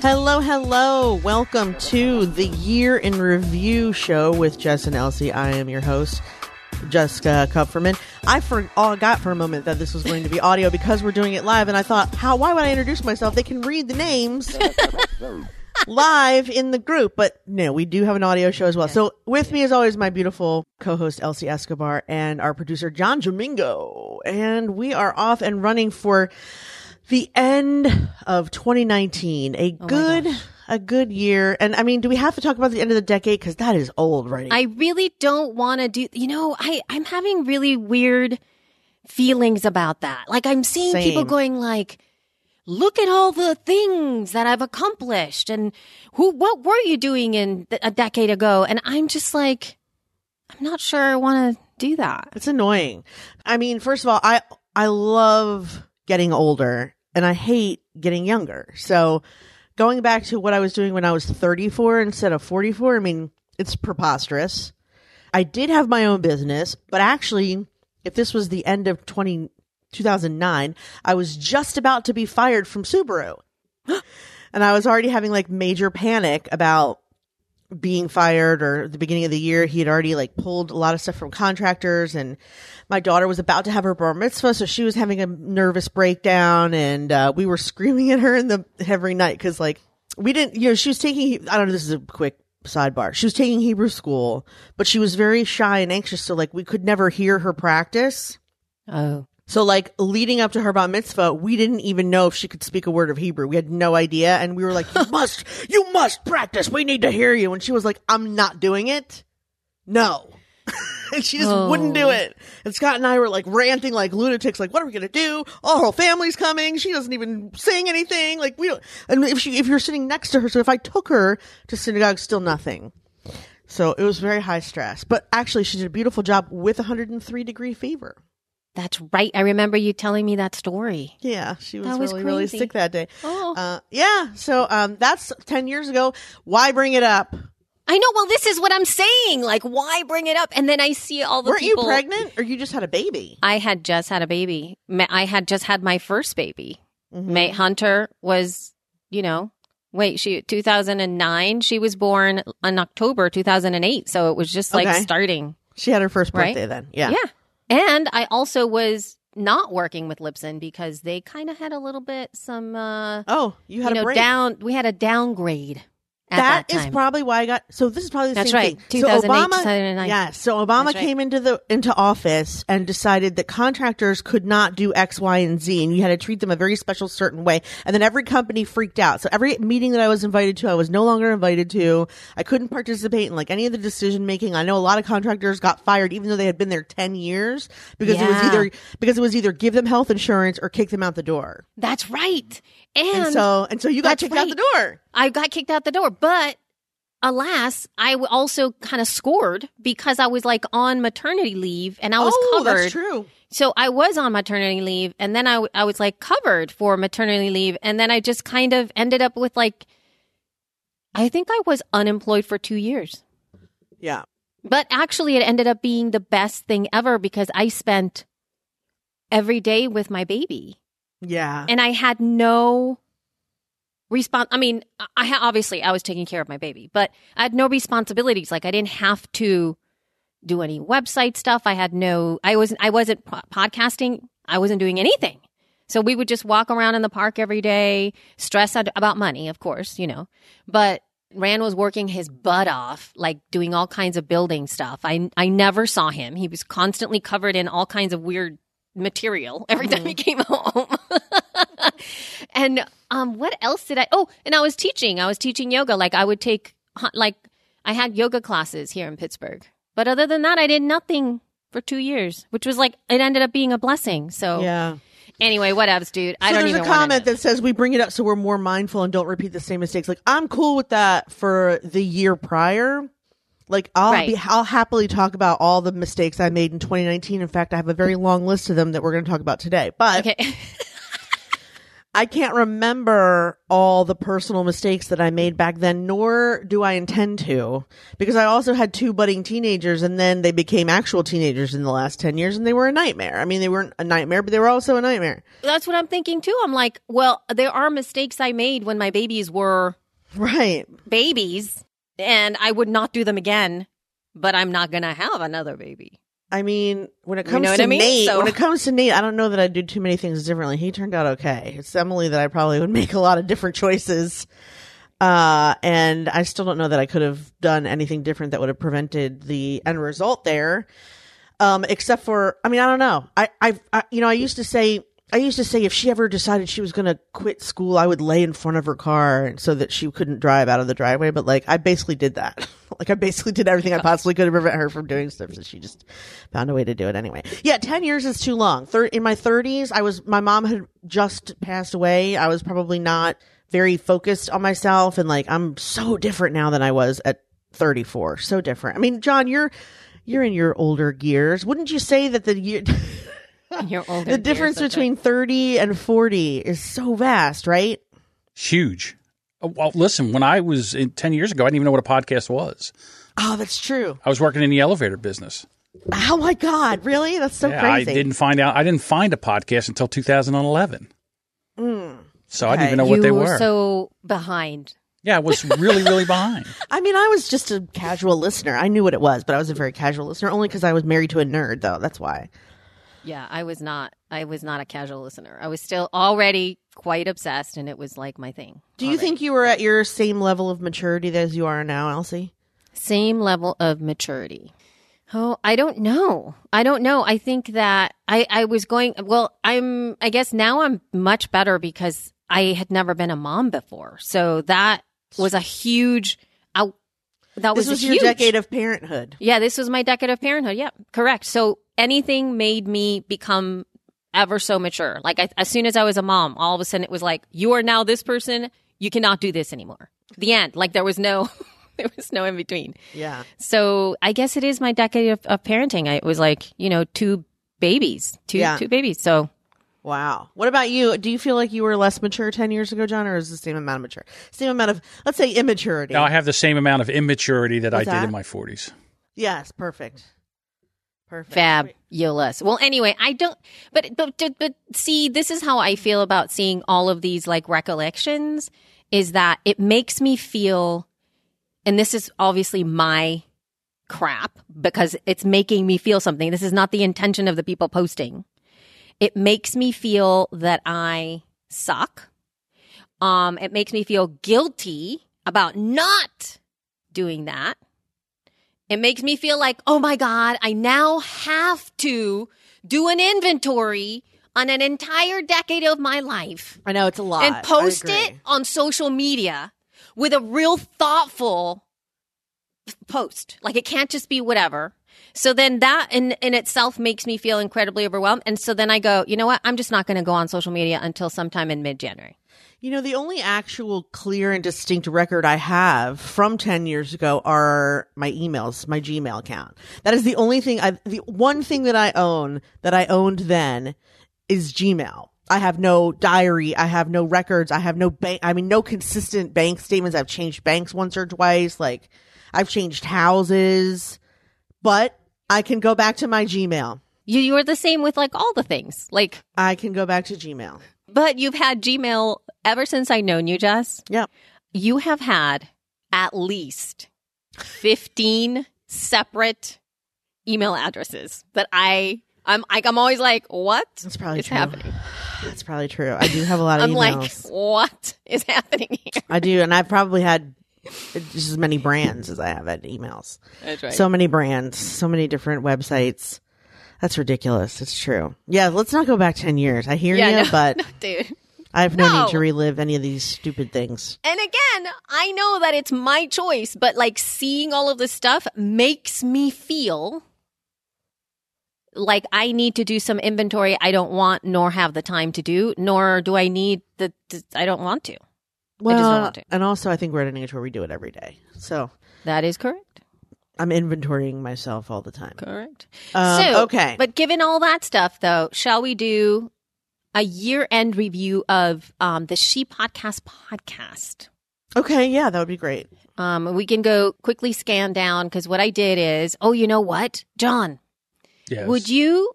Hello, hello. Welcome to the Year in Review show with Jess and Elsie. I am your host, Jessica Kupferman. I forgot uh, for a moment that this was going to be audio because we're doing it live, and I thought, how? Why would I introduce myself? They can read the names live in the group, but no, we do have an audio show as well. So with me, as always, my beautiful co-host Elsie Escobar and our producer John Domingo, and we are off and running for the end of 2019. A oh good. A good year. And I mean, do we have to talk about the end of the decade? Cause that is old, right? I really don't want to do, you know, I, I'm having really weird feelings about that. Like I'm seeing Same. people going like, look at all the things that I've accomplished and who, what were you doing in th- a decade ago? And I'm just like, I'm not sure I want to do that. It's annoying. I mean, first of all, I I love getting older and I hate getting younger. So going back to what I was doing when I was 34 instead of 44, I mean, it's preposterous. I did have my own business, but actually, if this was the end of 20, 2009, I was just about to be fired from Subaru. and I was already having like major panic about being fired or the beginning of the year he had already like pulled a lot of stuff from contractors and my daughter was about to have her bar mitzvah so she was having a nervous breakdown and uh, we were screaming at her in the every night because like we didn't you know she was taking i don't know this is a quick sidebar she was taking hebrew school but she was very shy and anxious so like we could never hear her practice Oh. so like leading up to her bat mitzvah, we didn't even know if she could speak a word of Hebrew. We had no idea. And we were like, you must, you must practice. We need to hear you. And she was like, I'm not doing it. No. and she just Oh. wouldn't do it. And Scott and I were like ranting like lunatics, like, what are we going to do? Oh, her family's coming. She doesn't even sing anything. Like we don't, and if she, if you're sitting next to her, so if I took her to synagogue, still nothing. So it was very high stress, but actually she did a beautiful job with a 103 degree fever. That's right. I remember you telling me that story. Yeah, she was, was really, really sick that day. Oh. Uh, yeah, so um, that's 10 years ago. Why bring it up? I know. Well, this is what I'm saying. Like, why bring it up? And then I see all the Weren't people. you pregnant or you just had a baby? I had just had a baby. I had just had my first baby. Mm-hmm. May Hunter was, you know, wait, she 2009. She was born in October 2008, so it was just like Okay. starting. She had her first Right? birthday then. Yeah. Yeah. And I also was not working with Libsyn because they kind of had a little bit some uh Oh, you had you a know break. down we had a downgrade that, that is probably why I got. So this is probably the That's same right. thing. 2008, so Obama, 2009. Yeah. So Obama right. came into the into office and decided that contractors could not do X, Y, and Z, and you had to treat them a very special certain way. And then every company freaked out. So every meeting that I was invited to, I was no longer invited to. I couldn't participate in like any of the decision making. I know a lot of contractors got fired even though they had been there ten years because it was either because it was either give them health insurance or kick them out the door. That's right. And, And, so and so you got kicked out the door. I got kicked out the door, but alas, I also kind of scored because I was like on maternity leave and I was oh, covered. that's true. So I was on maternity leave and then I, I was like covered for maternity leave. And then I just kind of ended up with like, I think I was unemployed for two years. Yeah. But actually, it ended up being the best thing ever because I spent every day with my baby Yeah. and I had no response. I mean, I ha- obviously I was taking care of my baby, but I had no responsibilities. Like I didn't have to do any website stuff. I had no. I wasn't. I wasn't po- podcasting. I wasn't doing anything. So we would just walk around in the park every day, stress out about money, of course, you know. But Rand was working his butt off, like doing all kinds of building stuff. I I never saw him. He was constantly covered in all kinds of weird material every time he came home. and um, what else did I? Oh, and I was teaching. I was teaching yoga. Like I would take like I had yoga classes here in Pittsburgh. But other than that, I did nothing for two years, which was like it ended up being a blessing. So Yeah. anyway, what else, dude. I so don't there's a comment that says we bring it up so we're more mindful and don't repeat the same mistakes. Like I'm cool with that for the year prior. Like I'll Right. be I'll happily talk about all the mistakes I made in 2019. In fact, I have a very long list of them that we're going to talk about today. But Okay. I can't remember all the personal mistakes that I made back then, nor do I intend to, because I also had two budding teenagers and then they became actual teenagers in the last 10 years and they were a nightmare. I mean, they weren't a nightmare, but they were also a nightmare. That's what I'm thinking too. I'm like, well, there are mistakes I made when my babies were Right. babies, and I would not do them again. But I'm not gonna have another baby. I mean, when it You comes know to I mean? Nate, So- when it comes to Nate, I don't know that I'd do too many things differently. He turned out okay. It's Emily that I probably would make a lot of different choices. Uh, and I still don't know that I could have done anything different that would have prevented the end result there. Um, except for, I mean, I don't know. I, I, I you know, I used to say, I used to say if she ever decided she was going to quit school, I would lay in front of her car so that she couldn't drive out of the driveway. But like, I basically did that. like, I basically did everything I oh possibly could to prevent her from doing stuff. So she just found a way to do it anyway. Yeah, 10 years is too long. Thir- in my 30s, I was, my mom had just passed away. I was probably not very focused on myself. And like, I'm so different now than I was at 34. So different. I mean, John, you're, you're in your older gears. Wouldn't you say that the year, You're older. the difference between 30 and 40 is so vast, right? Huge. Uh, Well, listen, when I was in, 10 years ago, I didn't even know what a podcast was. Oh, that's true. I was working in the elevator business. Oh my God. Really? That's so yeah, crazy. I didn't find out. I didn't find a podcast until 2011. So I didn't even know what they were were. so behind. yeah, I was really, really behind. I mean, I was just a casual listener. I knew what it was, but I was a very casual listener only because I was married to a nerd, though. That's why. Yeah, I was not. I was not a casual listener. I was still already quite obsessed, and it was like my thing. Do you already. think you were at your same level of maturity as you are now, Elsie? same level of maturity? Oh, I don't know. I don't know. I think that I I was going. Well, I'm. I guess now I'm much better because I had never been a mom before, so that was a huge. I, that This was, was a your huge, decade of parenthood. Yeah, this was my decade of parenthood. Yeah, correct. So anything made me become ever so mature. Like I, as soon as I was a mom, all of a sudden it was like, you are now this person. You cannot do this anymore. The end. Like there was no, there was no in between. Yeah. So I guess it is my decade of, of parenting. I, it was like, you know, two babies, two, Yeah. two babies. So Wow. What about you? Do you feel like you were less mature 10 years ago, John, or is it the same amount of mature? Same amount of, let's say, immaturity. Now I have the same amount of immaturity that I What's did that? in my 40s. yes, perfect. Perfect. fabulous. Well, anyway, I don't, but, but, but, but see, this is how I feel about seeing all of these like recollections is that it makes me feel, and this is obviously my crap because it's making me feel something. This is not the intention of the people posting. It makes me feel that I suck. Um, it makes me feel guilty about not doing that. It makes me feel like, oh my God, I now have to do an inventory on an entire decade of my life I know it's a lot. and post it on social media with a real thoughtful post. Like it can't just be whatever. So then that in, in itself makes me feel incredibly overwhelmed. And so then I go, you know what? I'm just not going to go on social media until sometime in mid January. You know, the only actual clear and distinct record I have from 10 years ago are my emails, my Gmail account. That is the only thing I, the one thing that I own that I owned then is Gmail. I have no diary. I have no records. I have no bank. I mean, no consistent bank statements. I've changed banks once or twice. Like I've changed houses, but I can go back to my Gmail. You, you are the same with like all the things. Like, I can go back to Gmail. But you've had Gmail ever since I known you, Jess. Yeah. You have had at least 15 separate email addresses that I I'm like I'm always like what That's probably is true. happening? That's probably true. I do have a lot of emails. I'm like what is happening here? I do, and I've probably had just as many brands as I have had emails. That's right. So many brands, so many different websites. That's ridiculous. It's true. Yeah, let's not go back ten years. I hear yeah, you, no, but no, dude. I have no, No. need to relive any of these stupid things. And again, I know that it's my choice, but like seeing all of this stuff makes me feel like I need to do some inventory I don't want nor have the time to do, nor do I need the, I don't want to. Well, don't want to. and also I think we're at an age where we do it every day. So That is correct. I'm inventorying myself all the time. Correct. Um, so, okay. But given all that stuff, though, shall we do a year end review of um, the She Podcast podcast. Okay, yeah, that would be great. Um, we can go quickly scan down because what I did is, oh, you know what, John, Yes. would you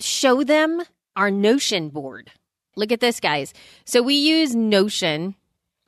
show them our Notion board? Look at this, guys. So we use Notion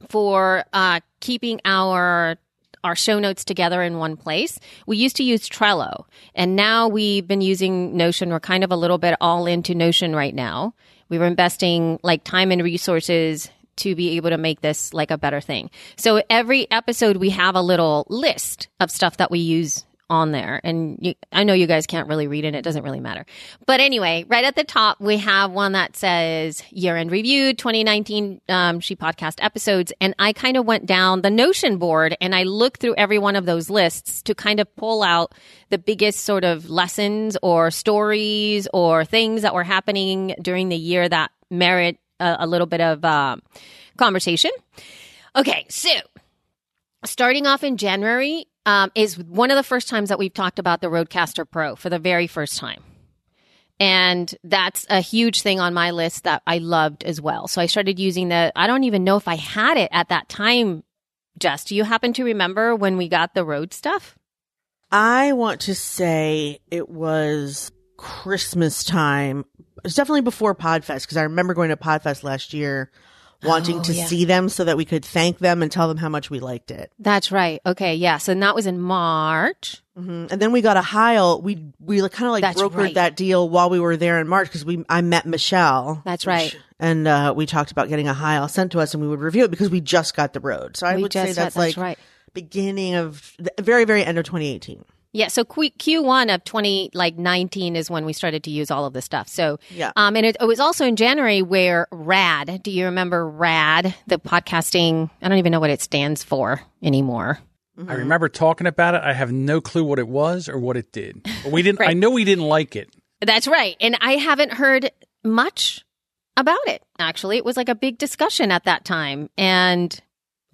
for uh, keeping our our show notes together in one place. We used to use Trello, and now we've been using Notion. We're kind of a little bit all into Notion right now. We were investing like time and resources to be able to make this like a better thing. So every episode we have a little list of stuff that we use on there. And you, I know you guys can't really read it. It doesn't really matter. But anyway, right at the top, we have one that says year end review 2019 um, She Podcast episodes. And I kind of went down the Notion board and I looked through every one of those lists to kind of pull out the biggest sort of lessons or stories or things that were happening during the year that merit a, a little bit of uh, conversation. Okay, so starting off in January um, is one of the first times that we've talked about the RODEcaster Pro for the very first time. And that's a huge thing on my list that I loved as well. So I started using the, I don't even know if I had it at that time, Jess. Do you happen to remember when we got the RODE stuff? I want to say it was Christmas time. It was definitely before Podfest because I remember going to Podfest last year, wanting Oh, to yeah. see them so that we could thank them and tell them how much we liked it. That's right. Okay. Yeah. So that was in March. hmm And then we got a Heil. We we kind of like That's brokered right. that deal while we were there in March because we I met Michelle. That's right. and uh, we talked about getting a Heil sent to us, and we would review it because we just got the RODE. So I we would say that's got- like right. beginning of the very very end of 2018. Yeah, so Q- Q1 of 20 like 19 is when we started to use all of this stuff. So Yeah. um and it, it was also in January where RAD, do you remember RAD, the podcasting, I don't even know what it stands for anymore. I remember talking about it. I have no clue what it was or what it did. But we didn't. I know we didn't like it. That's right. And I haven't heard much about it. Actually, it was like a big discussion at that time and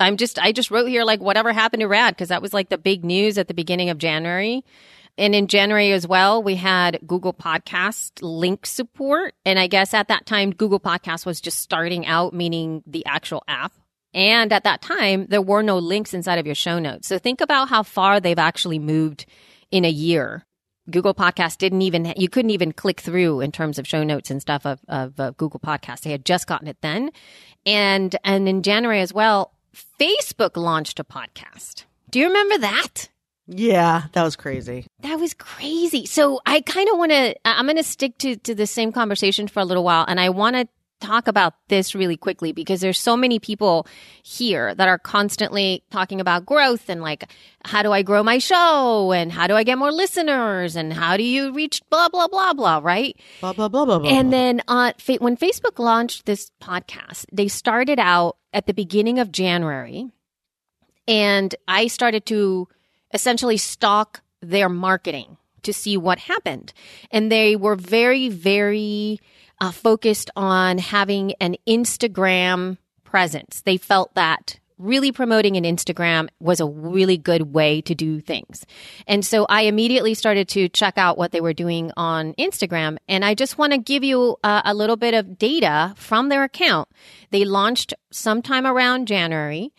I'm just I just wrote here like whatever happened to Rad because that was like the big news at the beginning of January. And in January as well, we had Google Podcast link support. And I guess at that time, Google Podcast was just starting out, meaning the actual app. And at that time, there were no links inside of your show notes. So think about how far they've actually moved in a year. Google Podcast didn't even, you couldn't even click through in terms of show notes and stuff of, of uh, Google Podcast. They had just gotten it then. And, and in January as well, Facebook launched a podcast. Do you remember that? Yeah, that was crazy. That was crazy. So I kind of want to, I'm going to stick to, to the same conversation for a little while. And I want to talk about this really quickly because there's so many people here that are constantly talking about growth and like, how do I grow my show? And how do I get more listeners? And how do you reach blah, blah, blah, blah, right? Blah blah blah blah blah. And then uh, when Facebook launched this podcast, they started out at the beginning of January, and I started to essentially stalk their marketing to see what happened. And they were very, very uh, focused on having an Instagram presence. They felt that really promoting an Instagram was a really good way to do things. And so I immediately started to check out what they were doing on Instagram. And I just want to give you a, a little bit of data from their account. They launched sometime around January.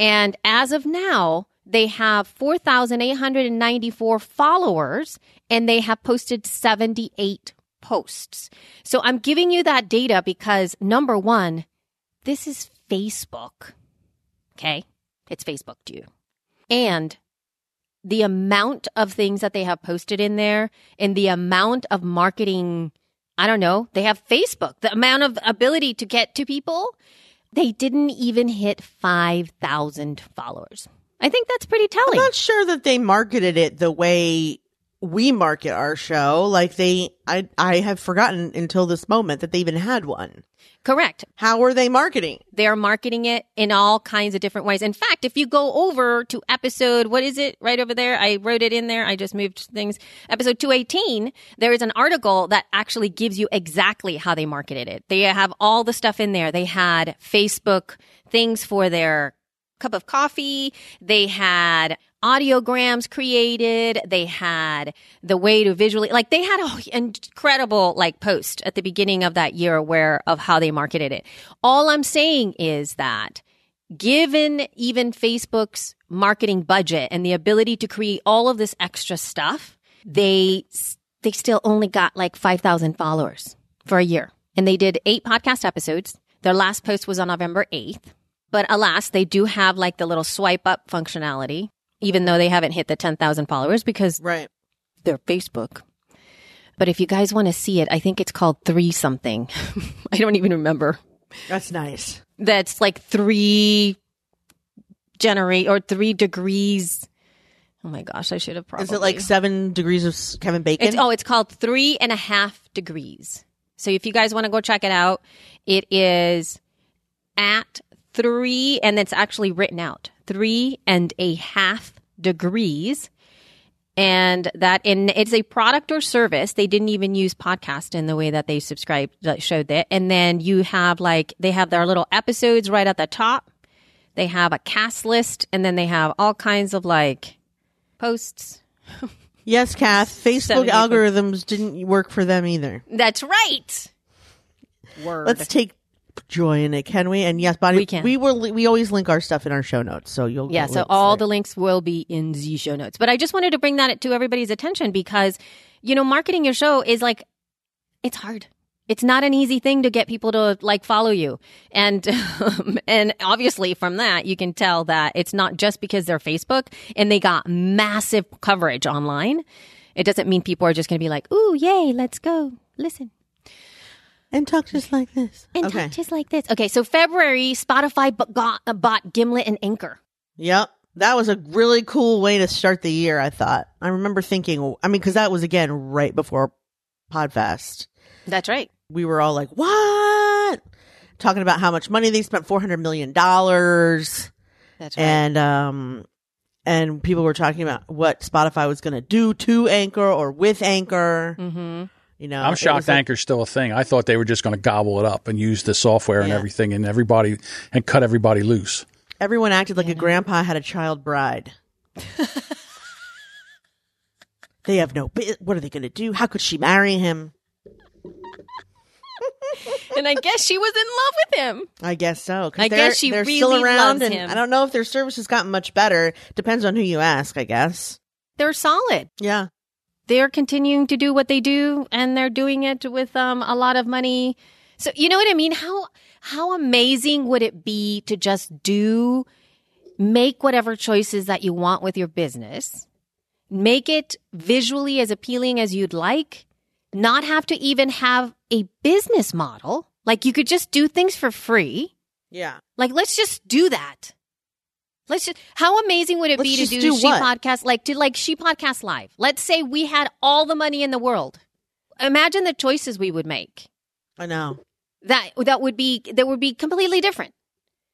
And as of now, they have 4,894 followers and they have posted 78 posts. So I'm giving you that data because number one, this is Facebook. Okay. It's Facebook to you. And the amount of things that they have posted in there and the amount of marketing, I don't know, they have Facebook, the amount of ability to get to people, they didn't even hit 5,000 followers. I think that's pretty telling. I'm not sure that they marketed it the way we market our show. Like they, I, I have forgotten until this moment that they even had one. Correct. How are they marketing? They're marketing it in all kinds of different ways. In fact, if you go over to episode, what is it right over there? I wrote it in there. I just moved things. Episode 218, there is an article that actually gives you exactly how they marketed it. They have all the stuff in there. They had Facebook things for their cup of coffee. They had audiograms created. They had the way to visually, like they had an incredible like post at the beginning of that year where of how they marketed it. All I'm saying is that given even Facebook's marketing budget and the ability to create all of this extra stuff, they they still only got like 5,000 followers for a year. And they did 8 podcast episodes. Their last post was on November 8th. But alas, they do have like the little swipe up functionality, even though they haven't hit the 10,000 followers because Right. they're Facebook. But if you guys want to see it, I think it's called three something. I don't even remember. That's nice. That's like three generate or three degrees. Oh my gosh, I should have probably. Is it like seven degrees of Kevin Bacon? It's oh, it's called three and a half degrees. So if you guys want to go check it out, it is at three, and it's actually written out three and a half degrees. And that in it's a product or service. They didn't even use podcast in the way that they subscribed that showed that. And then you have like they have their little episodes right at the top. They have a cast list, and then they have all kinds of like posts, yes, Kath. Facebook algorithms didn't work for them either. That's right. Word. Let's take joy in it, can we? And yes, Bonnie, We can. We will. We always link our stuff in our show notes, so you'll. yeah, so all there. the links will be in the show notes. But I just wanted to bring that to everybody's attention because, you know, marketing your show is like, it's hard. It's not an easy thing to get people to like follow you. And, um, and obviously from that, you can tell that it's not just because they're Facebook and they got massive coverage online. It doesn't mean people are just going to be like, ooh, yay, let's go. Listen. And talk just like this. And okay. talk just like this. Okay, so February, Spotify bu- got, uh, bought Gimlet and Anchor. Yep. That was a really cool way to start the year, I thought. I remember thinking, I mean, because that was again right before Podfest. That's right. We were all like, what? Talking about how much money they spent, $400 million. That's right. And, um, and people were talking about what Spotify was going to do to Anchor or with Anchor. mm-hmm. You know, I'm shocked was like- Anchor's still a thing. I thought they were just going to gobble it up and use the software and Yeah. everything and everybody and cut everybody loose. everyone acted like a grandpa had a child bride. they have no. bi- What are they going to do? How could she marry him? and I guess she was in love with him. I guess so. I guess she they're still really around, loves and him. I don't know if their service has gotten much better. Depends on who you ask, I guess. They're solid. Yeah, They're continuing to do what they do, and they're doing it with um, a lot of money. So you know what I mean? How how amazing would it be to just do make whatever choices that you want with your business, make it visually as appealing as you'd like, not have to even have a business model. Like you could just do things for free. yeah. Like, let's just do that. Let's just, how amazing would it Let's be to do, do She what? Podcast, like, to like She Podcast Live? Let's say we had all the money in the world. Imagine the choices we would make. I know. That, that would be, that would be completely different.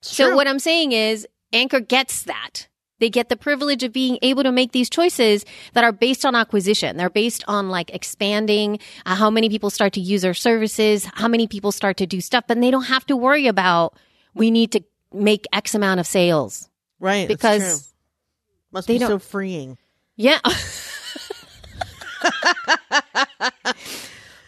It's So what I'm saying is Anchor gets that. They get the privilege of being able to make these choices that are based on acquisition. They're based on like expanding uh, how many people start to use their services, how many people start to do stuff, but they don't have to worry about we need to make X amount of sales right? because must they be don't- so freeing. yeah.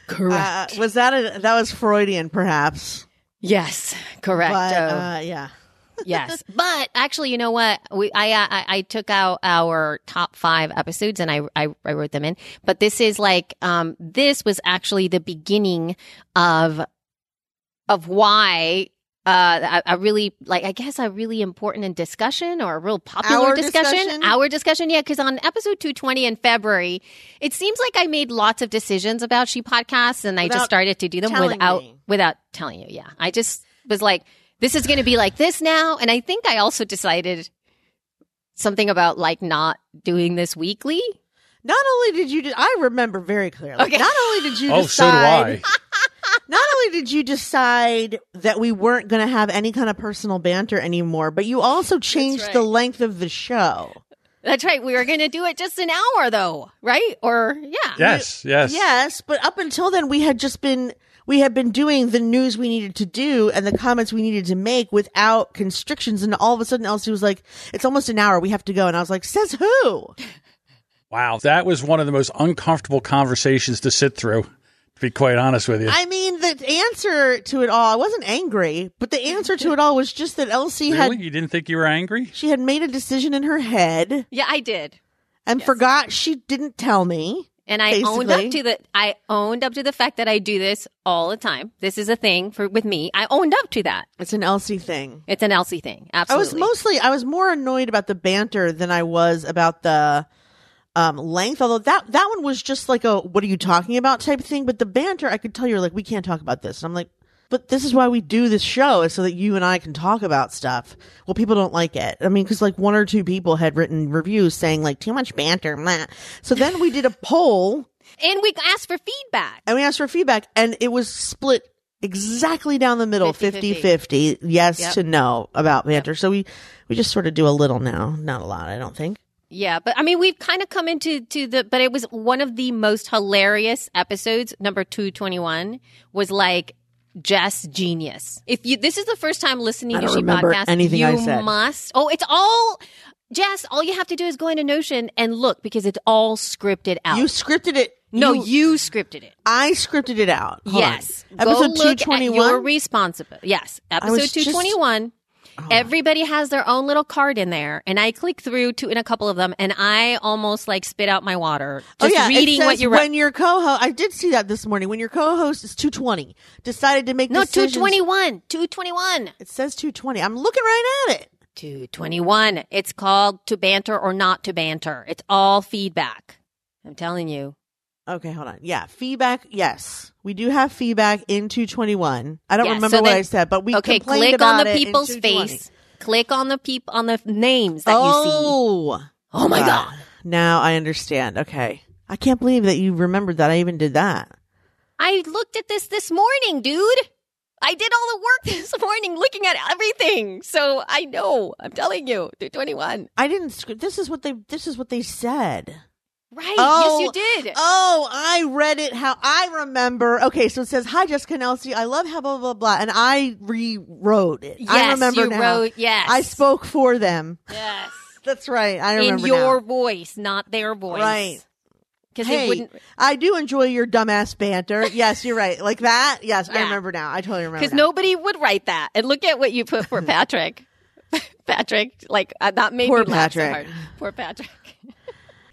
Uh, was that a, that was Freudian, perhaps? yes, correct. Oh. uh, yeah, yes, but actually, you know what? We I, I I took out our top five episodes and I, I I wrote them in. But this is like um this was actually the beginning of of why. Uh, a, a really like I guess a really important in discussion or a real popular Our discussion. discussion? Our discussion, yeah. Because on episode two twenty in February, it seems like I made lots of decisions about she podcasts, and I just started to do them without me. without telling you. Yeah, I just was like, this is going to be like this now. And I think I also decided something about like not doing this weekly. Not only did you, de- I remember very clearly. Okay. Not only did you Oh, so do decide, I. not only did you decide that we weren't going to have any kind of personal banter anymore, but you also changed right. the length of the show. That's right. We were going to do it just an hour though, right? Or yeah. Yes, yes. Yes, but up until then, we had just been we had been doing the news we needed to do and the comments we needed to make without constrictions. And all of a sudden, Elsie was like, "It's almost an hour. We have to go." And I was like, "Says who?" Wow, that was one of the most uncomfortable conversations to sit through. To be quite honest with you, I mean, the answer to it all, I wasn't angry, but the answer to it all was just that Elsie really, had you didn't think you were angry? she had made a decision in her head Yeah, I did. and forgot she didn't tell me. And I owned up Basically. to the I owned up to the fact that I do this all the time. This is a thing for with me. I owned up to that. It's an Elsie thing. It's an Elsie thing. Absolutely. I Absolutely. was mostly I was more annoyed about the banter than I was about the um length. Although that that one was just like a what are you talking about type thing. But the banter I could tell you're like, we can't talk about this. And I'm like, but this is why we do this show is so that you and I can talk about stuff. Well, people don't like it. I mean, because like one or two people had written reviews saying like too much banter. Meh. So then we did a poll and we asked for feedback. and we asked for feedback and it was split exactly down the middle 50 50 yes Yep. to no about banter so we we just sort of do a little now not a lot i don't think Yeah, but I mean, we've kind of come into to the, but it was one of the most hilarious episodes. Number two twenty one was like Jess genius. If you, this is the first time listening to She podcast, anything you I said. must. Oh, it's all. Jess, all you have to do is go into Notion and look because it's all scripted out. you scripted it no, you, you scripted it. i scripted it out Hold on. yes. episode Go look at 221 responsible. Yes. Episode two twenty one. Oh. Everybody has their own little card in there, and I click through to in a couple of them, and I almost like spit out my water oh, just oh yeah reading what you wrote. when your co-host i did see that this morning when your co-host is 220 decided to make No, decisions 221. 221. it says 220 i'm looking right at it 221. It's called to banter or not to banter. It's all feedback. I'm telling you. Okay hold on yeah feedback yes we do have feedback in 221 i don't Yeah, remember so what then- i said but we okay, click on the people's face. Click on the peop on the names that you see. oh Oh my Ah, god. Now I understand. Okay. I can't believe that you remembered that I even did that. I looked at this this morning, dude. I did all the work this morning looking at everything. So I know. I'm telling you. 221. I didn't. This is what they. This is what they said. Right. Oh, yes, you did. Oh, I read it. How I remember. Okay, so it says, "Hi, Jessica and Elsie. I love how blah blah blah," and I rewrote it. yes, I remember you now. wrote. Yes. I spoke for them. Yes. That's right. I remember. In your now. voice, not their voice. Right. Because Hey, wouldn't. I do enjoy your dumbass banter. Yes, you're right. Like that. Yes, I remember now. I totally remember. Because nobody would write that. And look at what you put for Patrick. Patrick, like uh, that made Poor so Patrick. hard. Poor Patrick.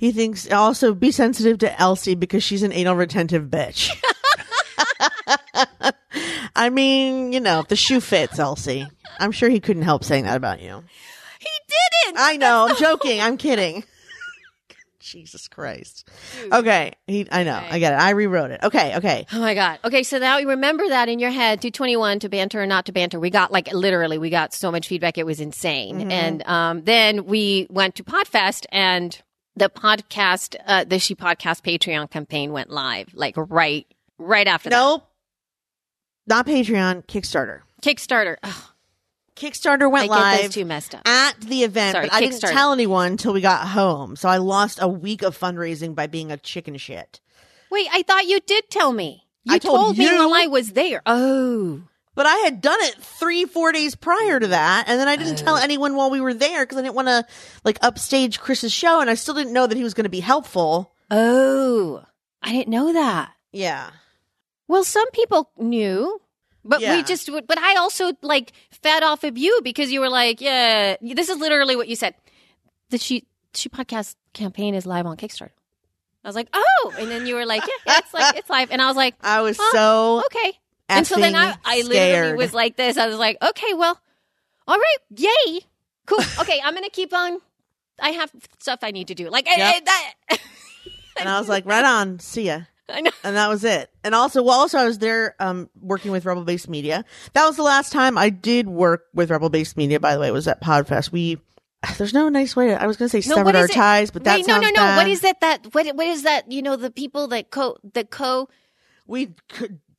He thinks also be sensitive to Elsie because she's an anal retentive bitch. I mean, you know, if the shoe fits, Elsie. I'm sure he couldn't help saying that about you. He didn't. I know. I'm joking. I'm kidding. Jesus Christ. Okay. He, I know. I get it. I rewrote it. Okay. Okay. Oh my God. Okay, so now you remember that in your head, 221 to banter or not to banter. We got like literally, we got so much feedback, it was insane. Mm-hmm. And um, then we went to Podfest and the podcast, uh, the She Podcast Patreon campaign went live, like right, right after Nope. Not Patreon. Kickstarter. Kickstarter. Ugh, Kickstarter I went get live. those two messed up. at the event, Sorry, but I didn't tell anyone until we got home. So I lost a week of fundraising by being a chicken shit. Wait, I thought you did tell me. You I told me you. while I was there. Oh. But I had done it three, four days prior to that, and then I didn't tell oh. anyone while we were there because I didn't want to like upstage Chris's show, and I still didn't know that he was going to be helpful. Oh. I didn't know that. Yeah, Well, some people knew, but Yeah. we just would. But I also like fed off of you because you were like, "Yeah, this is literally what you said." The she she podcast campaign is live on Kickstarter. I was like, "Oh," and then you were like, "Yeah, yeah it's like it's live," and I was like, I was Huh? so "Okay." And so then I, I literally was like this. I was like, "Okay, well, all right, yay, cool. Okay, I'm gonna keep on. I have stuff I need to do. Like Yep. I, that." and I was like, right on, see ya. I know. and that was it. And also, well, also I was there um, working with Rebel Base Media. That was the last time I did work with Rebel Base Media. By the way, it was at Podfest. We there's no nice way. To, I was going to say No, severed our it? ties, but that Wait, no, no, no. bad. What is that? That what? What is that? You know, the people that co that co. we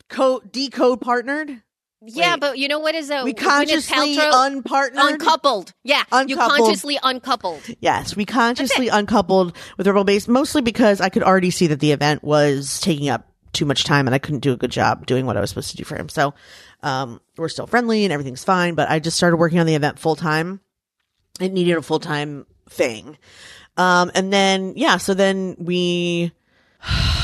co- co- decode partnered? Yeah, Wait. but you know what is a We consciously unpartnered. uncoupled. Yeah, you Uncoupled. consciously uncoupled. Yes, we consciously uncoupled with Rebel Base, mostly because I could already see that the event was taking up too much time and I couldn't do a good job doing what I was supposed to do for him. So, um, we're still friendly and everything's fine, but I just started working on the event full time. It needed a full time thing. Um, and then, yeah, so then we,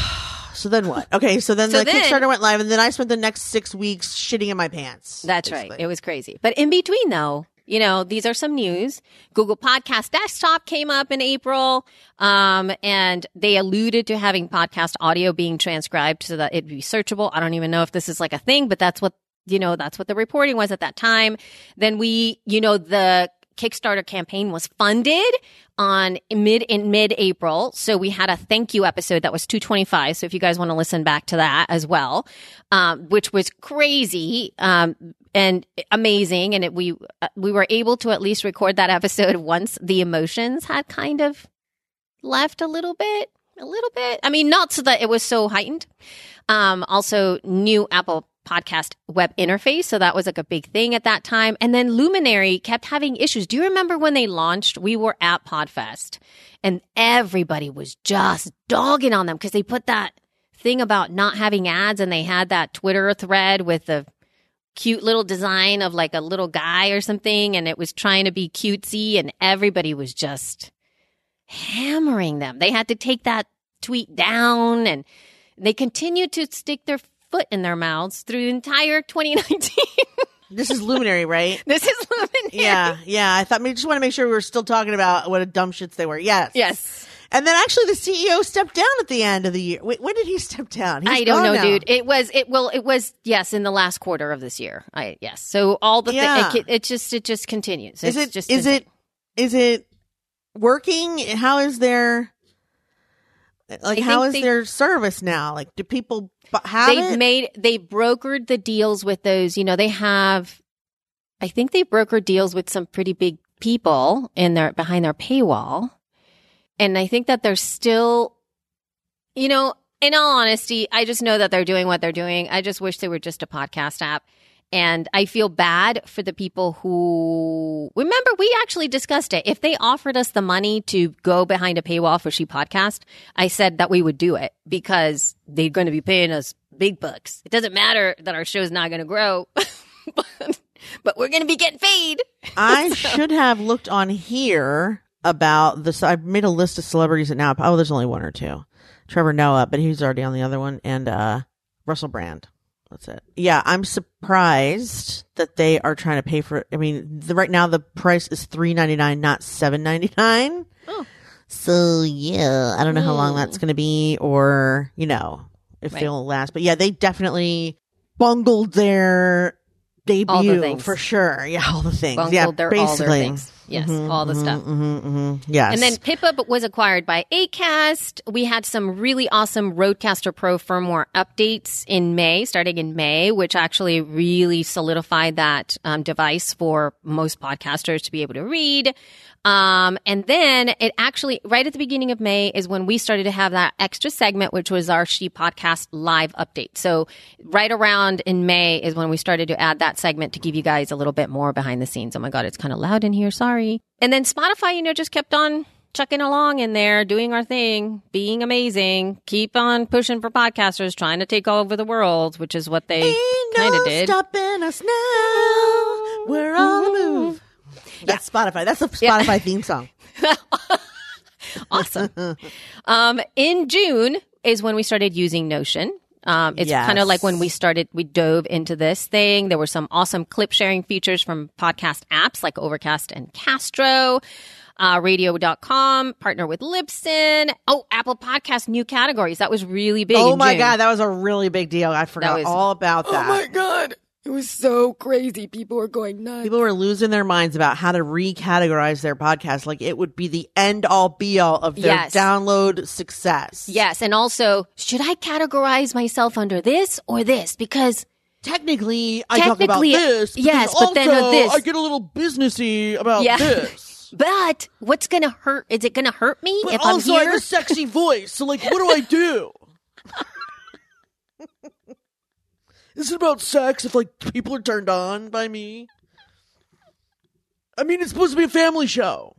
so then what? Okay. So then So the then- Kickstarter went live and then I spent the next six weeks shitting in my pants. That's right. basically. It was crazy. But in between, though, you know, these are some news. Google Podcast Desktop came up in April, um, and they alluded to having podcast audio being transcribed so that it'd be searchable. I don't even know if this is like a thing, but that's what you know. That's what the reporting was at that time. Then we, you know, the Kickstarter campaign was funded on mid in mid April. So we had a thank you episode that was 225. So if you guys want to listen back to that as well, um, which was crazy um, and amazing, and it, we uh, we were able to at least record that episode once the emotions had kind of left a little bit, a little bit. I mean, not so that it was so heightened. Um, also, new Apple podcast web interface. So that was like a big thing at that time. And then Luminary kept having issues. Do you remember when they launched? We were at Podfest and everybody was just dogging on them because they put that thing about not having ads and they had that Twitter thread with the cute little design of like a little guy or something and it was trying to be cutesy and everybody was just hammering them. They had to take that tweet down and they continued to stick their foot in their mouths through the entire 2019. This is Luminary, right? this is Luminary. Yeah, yeah. I thought we just want to make sure we were still talking about what a dumb shits they were. Yes, Yes. And then actually, the CEO stepped down at the end of the year. Wait, when did he step down? He's I don't know, now. dude. It was it well it was yes in the last quarter of this year. I yes. So all the Yeah. thi- it, it just it just continues. Is It's it? just Is it? Is it working? How is their like? How they- their service now? Like, do people have they've it? made they brokered the deals with those you know they have i think they brokered deals with some pretty big people in their behind their paywall and i think that they're still you know in all honesty i just know that they're doing what they're doing i just wish they were just a podcast app and i feel bad for the people who remember we actually discussed it if they offered us the money to go behind a paywall for she podcast i said that we would do it because they're going to be paying us big bucks it doesn't matter that our show's not going to grow but, but we're going to be getting paid I should have looked on here about this. I've made a list of celebrities that now. Oh, there's only one or two. Trevor Noah, but he's already on the other one, and uh Russell Brand. That's it. Yeah, I'm surprised that they are trying to pay for it. I mean, the, right now the price is three ninety nine, not seven ninety nine. Oh. So yeah, I don't know how long that's going to be, or you know, if Right. they'll last. But yeah, they definitely bungled their All the debut things. for sure. Yeah, all the things. bungled yeah, their, basically. all their things yes all the stuff hmm hmm Yes. And then Pippa was acquired by Acast. We had some really awesome RODEcaster Pro firmware updates in May, starting in May, which actually really solidified that um, device for most podcasters to be able to read. Um, and then it actually, right at the beginning of May, is when we started to have that extra segment, which was our She Podcast live update. So right around in May is when we started to add that segment to give you guys a little bit more behind the scenes. Oh my God, it's kind of loud in here. Sorry. And then Spotify, you know, just kept on chucking along in there, doing our thing, being amazing, keep on pushing for podcasters, trying to take over the world, which is what they kind no of did. stopping us now. We're on the move. That's Spotify. That's the Spotify theme song. awesome. um, in June is when we started using Notion. Um, it's Yes. kind of like when we started, we dove into this thing. There were some awesome clip sharing features from podcast apps like Overcast and Castro. Uh, radio.com, partner with Libsyn. Oh, Apple Podcast new categories. That was really big. oh in my June. god, that was a really big deal. I forgot was- all about that. Oh my God. It was so crazy. People were going nuts. People were losing their minds about how to recategorize their podcast. Like it would be the end all be all of their Yes. download success. Yes. And also, should I categorize myself under this or this? Because Technically, I talk about this. yes, but then also this. I get a little businessy about Yeah. this. But what's going to hurt? Is it going to hurt me But if also, I'm I have a sexy voice. So, like, what do I do? Is it about sex if, like, people are turned on by me? I mean, it's supposed to be a family show.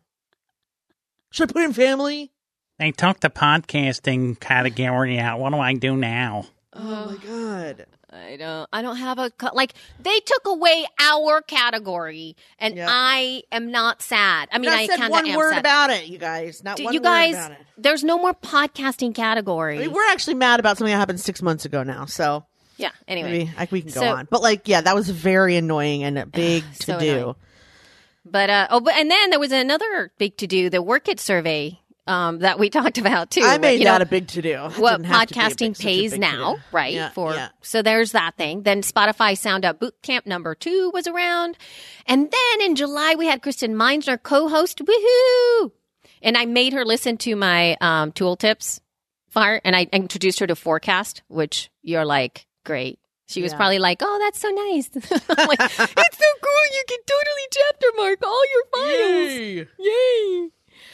Should I put in family? They took the podcasting category out. What do I do now? Oh, oh my god. I don't. I don't have a co- like. They took away our category, and Yeah. I am not sad. I mean, Not I said kind of one am word sad. about it, you guys. Not Dude, one you word guys, about it. there's no more podcasting category. I mean, we're actually mad about something that happened six months ago now. So yeah. Anyway, maybe I, we can go So- on. But like, yeah, that was very annoying and a big to So do. annoying. but uh oh, but and then there was another big to do, the Work It survey um that we talked about too. I but, made you that know, a big to do. what podcasting pays now, right? Yeah, for yeah. so there's that thing. Then Spotify Sound Up Boot Camp number two was around, and then in July we had Kristen Meinzer co-host. Woohoo! And I made her listen to my um, tool tips fire, and I introduced her to Forecast, which you're like great. She was Yeah. probably like, "Oh, that's so nice." I'm like, "It's so cool! You can totally chapter mark all your files." Yay! Yay!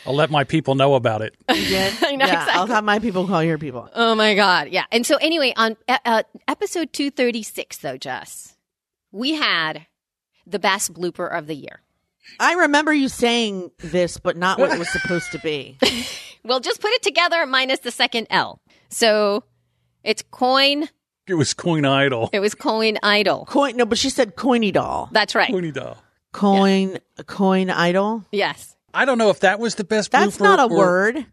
I'll let my people know about it. I know yeah, exactly. I'll have my people call your people. Oh my god, yeah. And so anyway, on uh, uh, episode 236 though, Jess, we had the best blooper of the year. I remember you saying this, but not what it was supposed to be. We'll just put it together minus the second L. So it's coin, It was Coin Idol. it was coin idol. Coin, no, but she said coiny doll. That's right. Coiny doll. Coin, coin idol. Yes. I don't know if that was the best That's blooper not a or- word.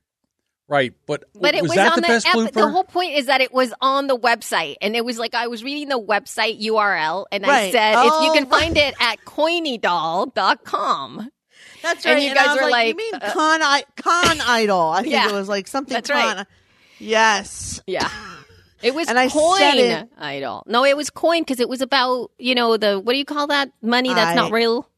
Right, but, But it was, was, that on the, the, best ep- blooper? the whole point is that it was on the website and it was like I was reading the website URL and I Right. said if you Oh, can find it at coinydoll.com. That's right. And right. you I guys was were you like, mean uh, con, I, con idol? I think Yeah, it was like something that's con. right. Yes. Yeah. It was And I coin said it- idol. No, it was coin because it was about, you know, the, what do you call that? Money that's I- not real.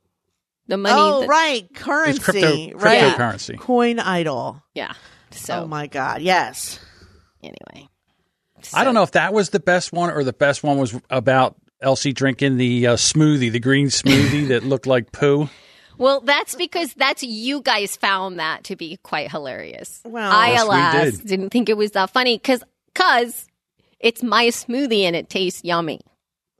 The money. oh, that- right. Currency. crypto- right. cryptocurrency. Coin idol. Yeah. So, oh my God. Yes. anyway. I don't know if that was the best one or the best one was about Elsie drinking the uh, smoothie, the green smoothie that looked like poo. Well, that's because that's you guys found that to be quite hilarious. Well- I, Yes, we alas, did. didn't think it was that funny because, because it's my smoothie and it tastes yummy.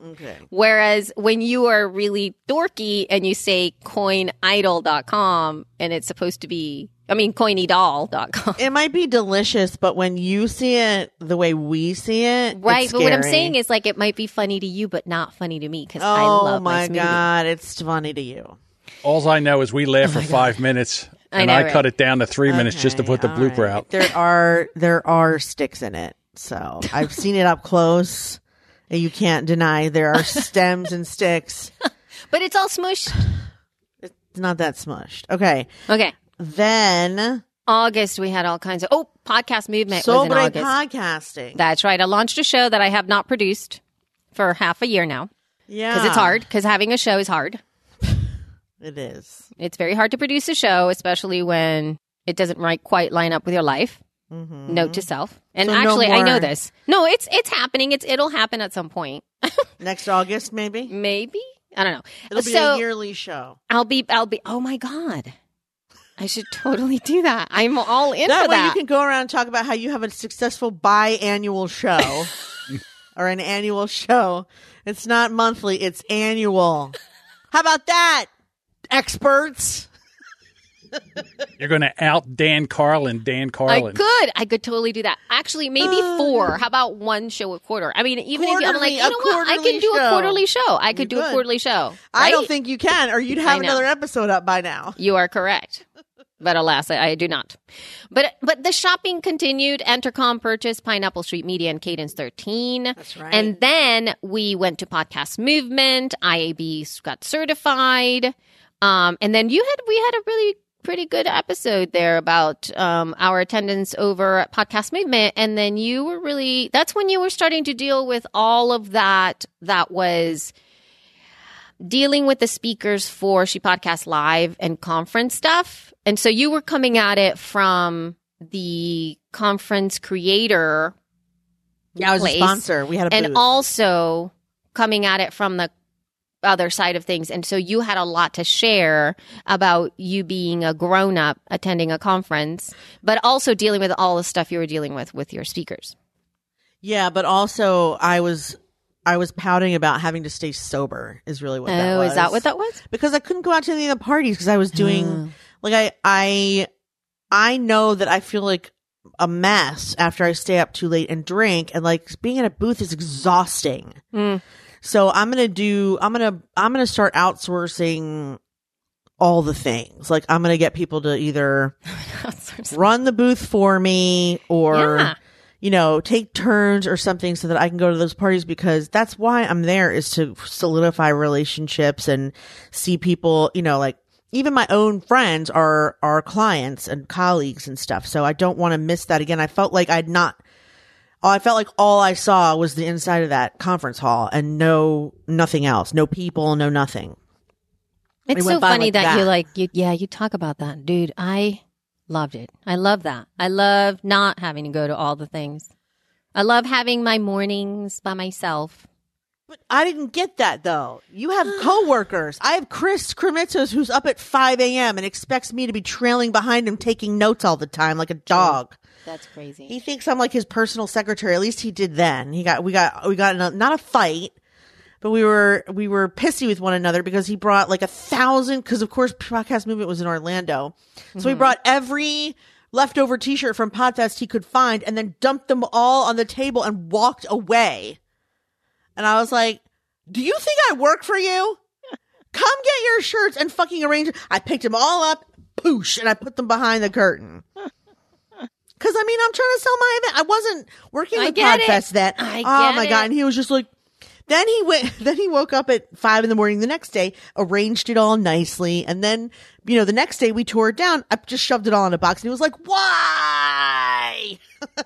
Okay. Whereas when you are really dorky and you say coinidol.com and it's supposed to be, I mean, coinydoll.com. It might be delicious, but when you see it the way we see it, Right. it's But what I'm saying is like it might be funny to you, but not funny to me because oh I love my, my smoothie. God, it's funny to you. All I know is we laughed oh for five minutes, I and know, I right? cut it down to three minutes just to put the all blooper right. out. There are there are sticks in it, so I've seen it up close. And you can't deny there are stems and sticks. But it's all smushed. It's not that smushed. Okay, Okay. then August, we had all kinds of, oh, podcast movement was in sobre August. podcasting. That's right. I launched a show that I have not produced for half a year now yeah, because it's hard because having a show is hard. It is. It's very hard to produce a show, especially when it doesn't right quite line up with your life. Note to self. And Mm-hmm. So no actually, I know this. No, it's it's happening. It's it'll happen at some point. Next August, maybe Maybe I don't know. it'll be so a yearly show. I'll be I'll be. Oh my god, I should totally do that. I'm all in That way that. you can go around and talk about how you have a successful biannual show or an annual show. It's not monthly, it's annual. How about that, experts? You're going to out Dan Carlin, Dan Carlin. I Carlin. could. I could totally do that. Actually, maybe Uh, four. How about one show a quarter? I mean, even if you, I'm like, you know what? I quarterly could do show. a quarterly show. I could You do a quarterly show. I don't think you can, or you'd have another episode up by now. You are correct. But alas, I, I do not. But but the shopping continued. Entercom purchased Pineapple Street Media and Cadence 13. That's right. And then we went to Podcast Movement. IAB got certified. Um, and then you had we had a really pretty good episode there about um, our attendance over at Podcast Movement. And then you were really that's when you were starting to deal with all of that that was dealing with the speakers for She Podcast Live and conference stuff. And so you were coming at it from the conference creator Yeah, I was a sponsor. We had a and booth. also coming at it from the other side of things. And so you had a lot to share about you being a grown up attending a conference, but also dealing with all the stuff you were dealing with with your speakers. yeah, but also I was I was pouting about having to stay sober. Is really what that oh, was. is that what that was? because I couldn't go out to any of the parties because I was doing Oh. like I I I know that I feel like a mess after I stay up too late and drink and like being in a booth is exhausting. Mm. So I'm going to do I'm going to I'm going to start outsourcing all the things. Like I'm going to get people to either run the booth for me or Yeah. you know, take turns or something so that I can go to those parties because that's why I'm there is to solidify relationships and see people, you know, like even my own friends are are clients and colleagues and stuff. So I don't want to miss that again. I felt like I'd not Oh, I felt like all I saw was the inside of that conference hall and no nothing else. No people, no nothing. It's went so funny like that, you like you yeah, you talk about that. Dude, I loved it. I love that. I love not having to go to all the things. I love having my mornings by myself. But I didn't get that though. You have coworkers. I have Chris Krimitsos who's up at 5 a.m. and expects me to be trailing behind him taking notes all the time like a dog. That's crazy. He thinks I'm like his personal secretary. At least he did then. He got, we got, we got in a, not a fight, but we were, we were pissy with one another because he brought like a thousand, cause of course podcast movement was in Orlando. So he mm-hmm. brought every leftover t-shirt from Podfest he could find and then dumped them all on the table and walked away. And I was like, do you think I work for you? Come get your shirts and fucking arrange it. I picked them all up, poosh, and I put them behind the curtain. Cause I mean, I'm trying to sell my event. I wasn't working with. Podfest then. I oh my it. god! And he was just like, then he went, then he woke up at five in the morning the next day, arranged it all nicely, and then you know the next day we tore it down. I just shoved it all in a box, and he was like, "Why?"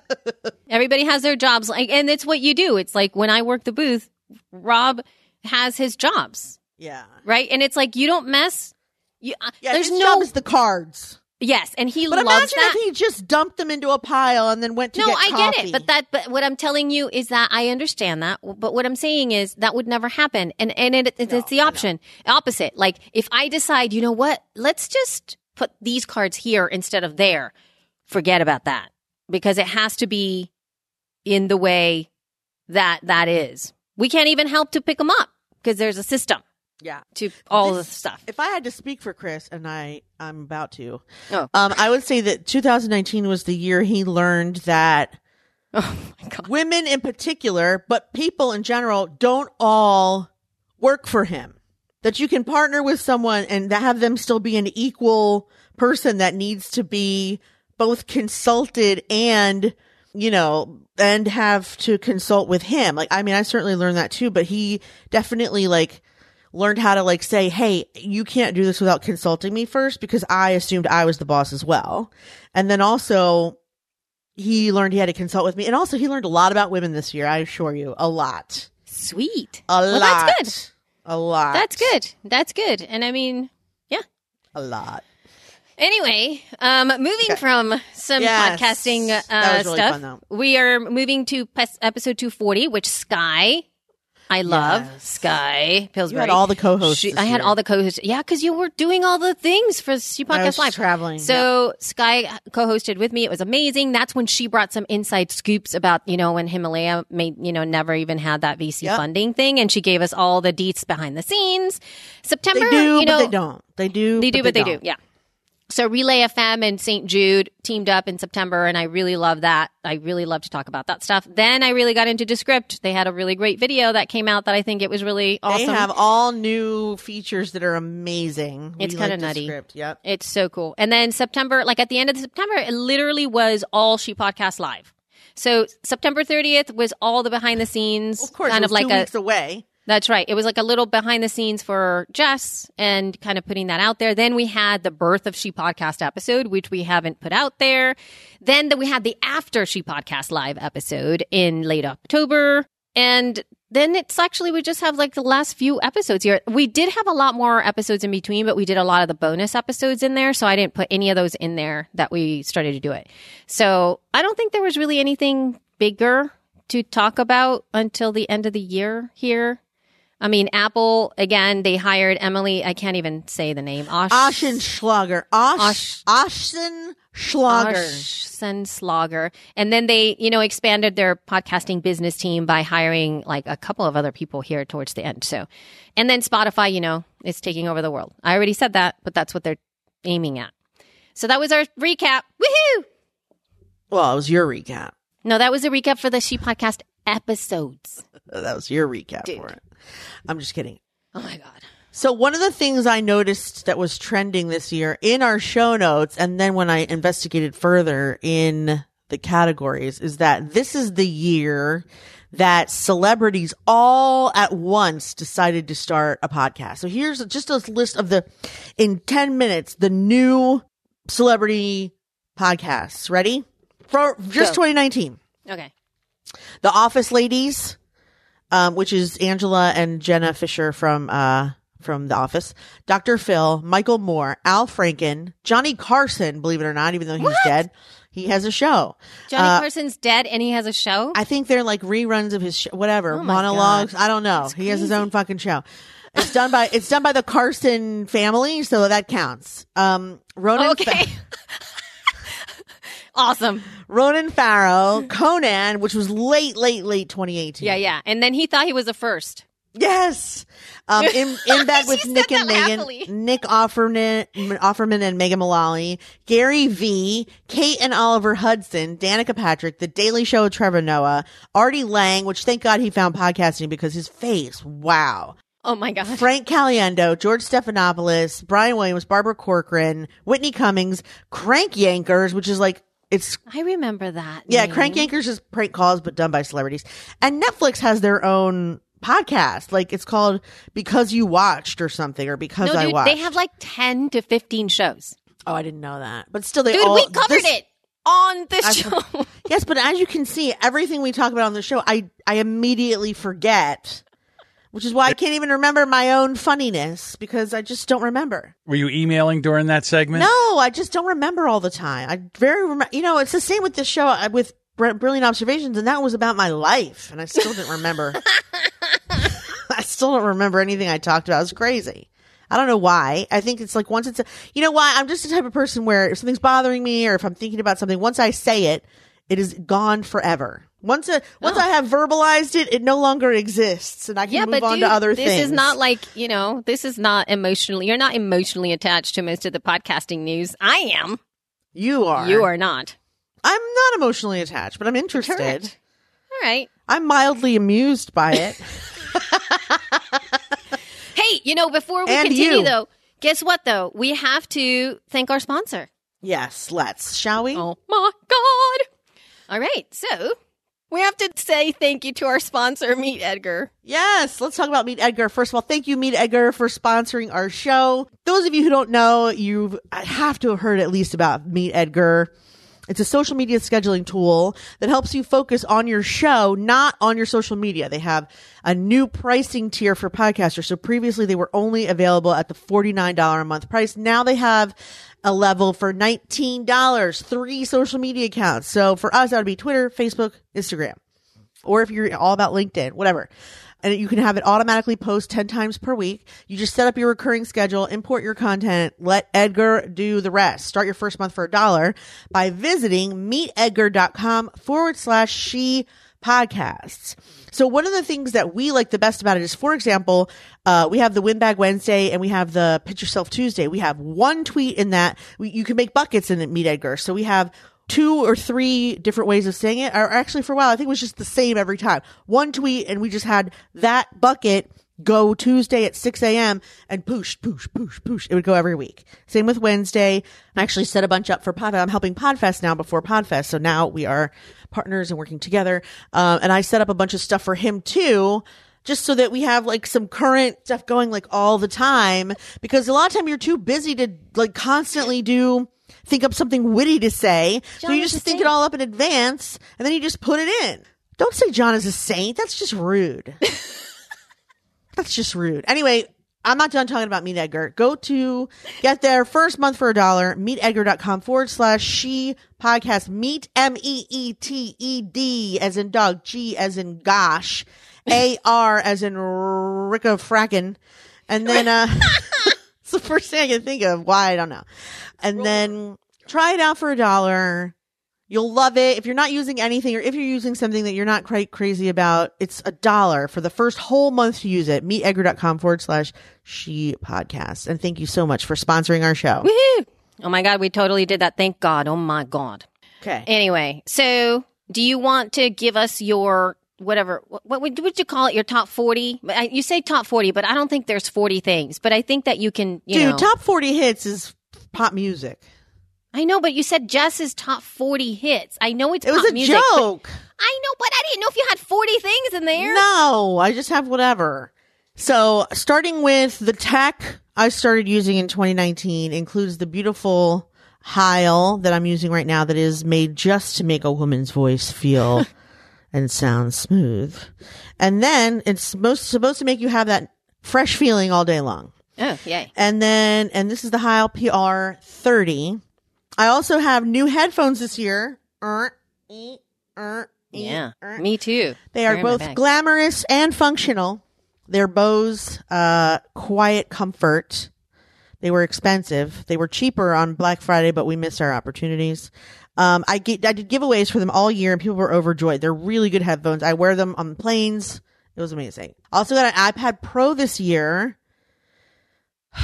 Everybody has their jobs like and it's what you do. It's like when I work the booth, Rob has his jobs, Yeah, right? And it's like you don't mess you, uh, yeah. there's his no job is the cards. Yes, and he But loves imagine that. if he just dumped them into a pile and then went to no, get I coffee. get it, but that, but what I'm telling you is that I understand that. But what I'm saying is that would never happen, and and it, it, it's the option opposite. Like if I decide, you know what, let's just put these cards here instead of there. Forget about that because it has to be in the way that that is. We can't even help to pick them up because there's a system yeah. to all This- the stuff. If I had to speak for Chris, and I I'm about to, Oh. um, I would say that 2019 was the year he learned that Oh my god! women in particular, but people in general, don't all work for him. That you can partner with someone and have them still be an equal person that needs to be both consulted and, you know, and have to consult with him. Like, I mean, I certainly learned that too, but he definitely like learned how to like say, Hey, you can't do this without consulting me first because I assumed I was the boss as well. And then also he learned he had to consult with me. And also he learned a lot about women this year. I assure you, a lot, Sweet. a well, lot, that's good. a lot. That's good. That's good. And I mean, yeah. A lot. Anyway, um, moving Okay. from some Yes. podcasting uh, really stuff, fun, we are moving to pes- episode 240, which Sky, I love Yes. Sky Pillsbury. You had all the co-hosts. She- I had year. all the co-hosts. Yeah, because you were doing all the things for She I Podcast was Live. traveling. So Sky co-hosted with me. It was amazing. That's when she brought some inside scoops about, you know, when Himalaya made, you know, never even had that VC Yep. funding thing. And she gave us all the deets behind the scenes. September, they do, you know, but they don't. They do. they do, but they, do. don't. Yeah. So Relay FM and St. Jude teamed up in September, and I really love that. I really love to talk about that stuff. Then I really got into Descript. They had a really great video that came out that I think it was really awesome. They have all new features that are amazing. It's kinda like nutty. Script. Yep. It's so cool. And then September, like at the end of September, it literally was all She Podcast Live. So September 30th was all the behind the scenes, Of course, kind of like two a weeks away. That's right. It was like a little behind the scenes for Jess and kind of putting that out there. Then we had the birth of She Podcast episode, which we haven't put out there. Then the, we had the after She Podcast live episode in late October. And then it's actually, we just have like the last few episodes here. We did have a lot more episodes in between, but we did a lot of the bonus episodes in there. So I didn't put any of those in there that we started to do it. So I don't think there was really anything bigger to talk about until the end of the year here. I mean, Apple again. They hired Emily. I can't even say the name. Osh, Ashen Schlager. Osh, Osh- Ashen Schlager. Oshsen Slogger. And then they, you know, expanded their podcasting business team by hiring like a couple of other people here towards the end. So, and then Spotify, you know, is taking over the world. I already said that, but that's what they're aiming at. So that was our recap. Woohoo! Well, it was your recap. No, that was a recap for the She Podcast episodes. That was your recap Dude. for it. I'm just kidding. Oh my God. So one of the things I noticed that was trending this year in our show notes, and then when I investigated further in the categories, is that this is the year that celebrities all at once decided to start a podcast. So here's just a list of the, in 10 minutes, the new celebrity podcasts. Ready? For just Go. 2019. Okay. The Office Ladies, um, which is Angela and Jenna Fischer from uh, from The Office. Dr. Phil, Michael Moore, Al Franken, Johnny Carson. Believe it or not, even though he's dead, he has a show. Johnny Uh, Carson's dead and he has a show. I think they're like reruns of his sh- whatever Oh monologues. God. I don't know. That's He has his own fucking show. It's done by it's done by the Carson family, so that counts. Um, Ronan okay. awesome. Ronan Farrow, Conan, which was late, late, late 2018. Yeah, yeah. And then he thought he was a first. Yes. Um, in, in bed with Nick and Megan, happily. Nick Offerman, Offerman and Megan Mullally, Gary V, Kate and Oliver Hudson, Danica Patrick, The Daily Show with Trevor Noah, Artie Lange, which thank God he found podcasting because his face, wow. Oh my God. Frank Caliendo, George Stephanopoulos, Brian Williams, Barbara Corcoran, Whitney Cummings, Crank Yankers, which is like, it's I remember that. yeah, name. Crank Yankers is prank calls, but done by celebrities. And Netflix has their own podcast. Like it's called Because You Watched or something, or Because No, I dude, Watched. they have like 10 to 15 shows. oh, I didn't know that. But still, they Dude, all. we covered this- it on this I- show. Yes, but as you can see, everything we talk about on the show, I I immediately forget, which is why I can't even remember my own funniness because I just don't remember. Were you emailing during that segment? No, I just don't remember all the time. I very, rem- you know, it's the same with this show uh, with Brilliant Observations, and that was about my life, and I still didn't remember. I still don't remember anything I talked about. It's crazy. I don't know why. I think it's like once it's, a, you know why? I'm just the type of person where if something's bothering me or if I'm thinking about something, once I say it, it is gone forever. Once a, once oh. I have verbalized it, it no longer exists, and I can Oh. yeah, move on dude, to other this things. This is not like, you know, this is not emotionally, you're not emotionally attached to most of the podcasting news. I am. you are. You are not. I'm not emotionally attached, but I'm interested. Correct. All right. I'm mildly amused by it. Hey, you know, before we And continue you. though, guess what though? We have to thank our sponsor. yes, let's, shall we? Oh my God. All right. So we have to say thank you to our sponsor, Meet Edgar. Yes, let's talk about Meet Edgar. First of all, thank you, Meet Edgar, for sponsoring our show. Those of you who don't know, you have to have heard at least about Meet Edgar. It's a social media scheduling tool that helps you focus on your show, not on your social media. They have a new pricing tier for podcasters. So previously they were only available at the $49 a month price. Now they have a level for $19, three social media accounts. So for us, that would be Twitter, Facebook, Instagram or if you're all about LinkedIn, whatever. And you can have it automatically post 10 times per week. You just set up your recurring schedule, import your content, let Edgar do the rest. Start your first month for a dollar by visiting meetedgar.com forward slash she podcasts. So one of the things that we like the best about it is, for example, uh, we have the Win Bag Wednesday and we have the Pitch Yourself Tuesday. We have one tweet in that we, you can make buckets in it, Meet Edgar. So we have two or three different ways of saying it. Or actually, for a while, I think it was just the same every time. One tweet, and we just had that bucket go Tuesday at 6 a.m. and push, push, push, push. It would go every week. Same with Wednesday. I actually set a bunch up for Podfest. I'm helping Podfest now before Podfest. So now we are partners and working together. Um, and I set up a bunch of stuff for him too. Just so that we have like some current stuff going like all the time because a lot of time you're too busy to like constantly do think up something witty to say. so you just think it all up in advance and then you just put it in. Don't say John is a saint. That's just rude. That's just rude. Anyway, I'm not done talking about Meet Edgar. Go to get their first month for a dollar, meetedgar.com forward slash she podcast. Meet M E E T E D as in dog, G as in gosh, A R as in Ricka Fracken. And then, uh, it's the first thing I can think of. Why? I don't know. And then try it out for a dollar. You'll love it. If you're not using anything or if you're using something that you're not quite crazy about, it's a dollar for the first whole month to use it. Meetedgar.com forward slash she podcast. And thank you so much for sponsoring our show. Woohoo! Oh my God, we totally did that. Thank God. Oh my God. Okay. Anyway, so do you want to give us your whatever? What, would would you call it? Your top forty? You say top forty, but I don't think there's forty things. But I think that you can. You Dude, know, top 40 hits is pop music. I know, but you said Jess's top forty hits. I know it's It was a music, joke. I know, but I didn't know if you had forty things in there. No, I just have whatever. So, starting with the tech I started using in 2019 includes the beautiful Heil that I'm using right now that is made just to make a woman's voice feel and sound smooth. And then it's most supposed to make you have that fresh feeling all day long. Oh, yay! And then, and this is the Heil PR 30. I also have new headphones this year. Er, er, Yeah, er. me too. They are They're in my both glamorous and functional. They're Bose uh, Quiet Comfort. They were expensive. They were cheaper on Black Friday, but we missed our opportunities. Um, I get, I did giveaways for them all year, and people were overjoyed. They're really good headphones. I wear them on planes. It was amazing. Also got an iPad Pro this year,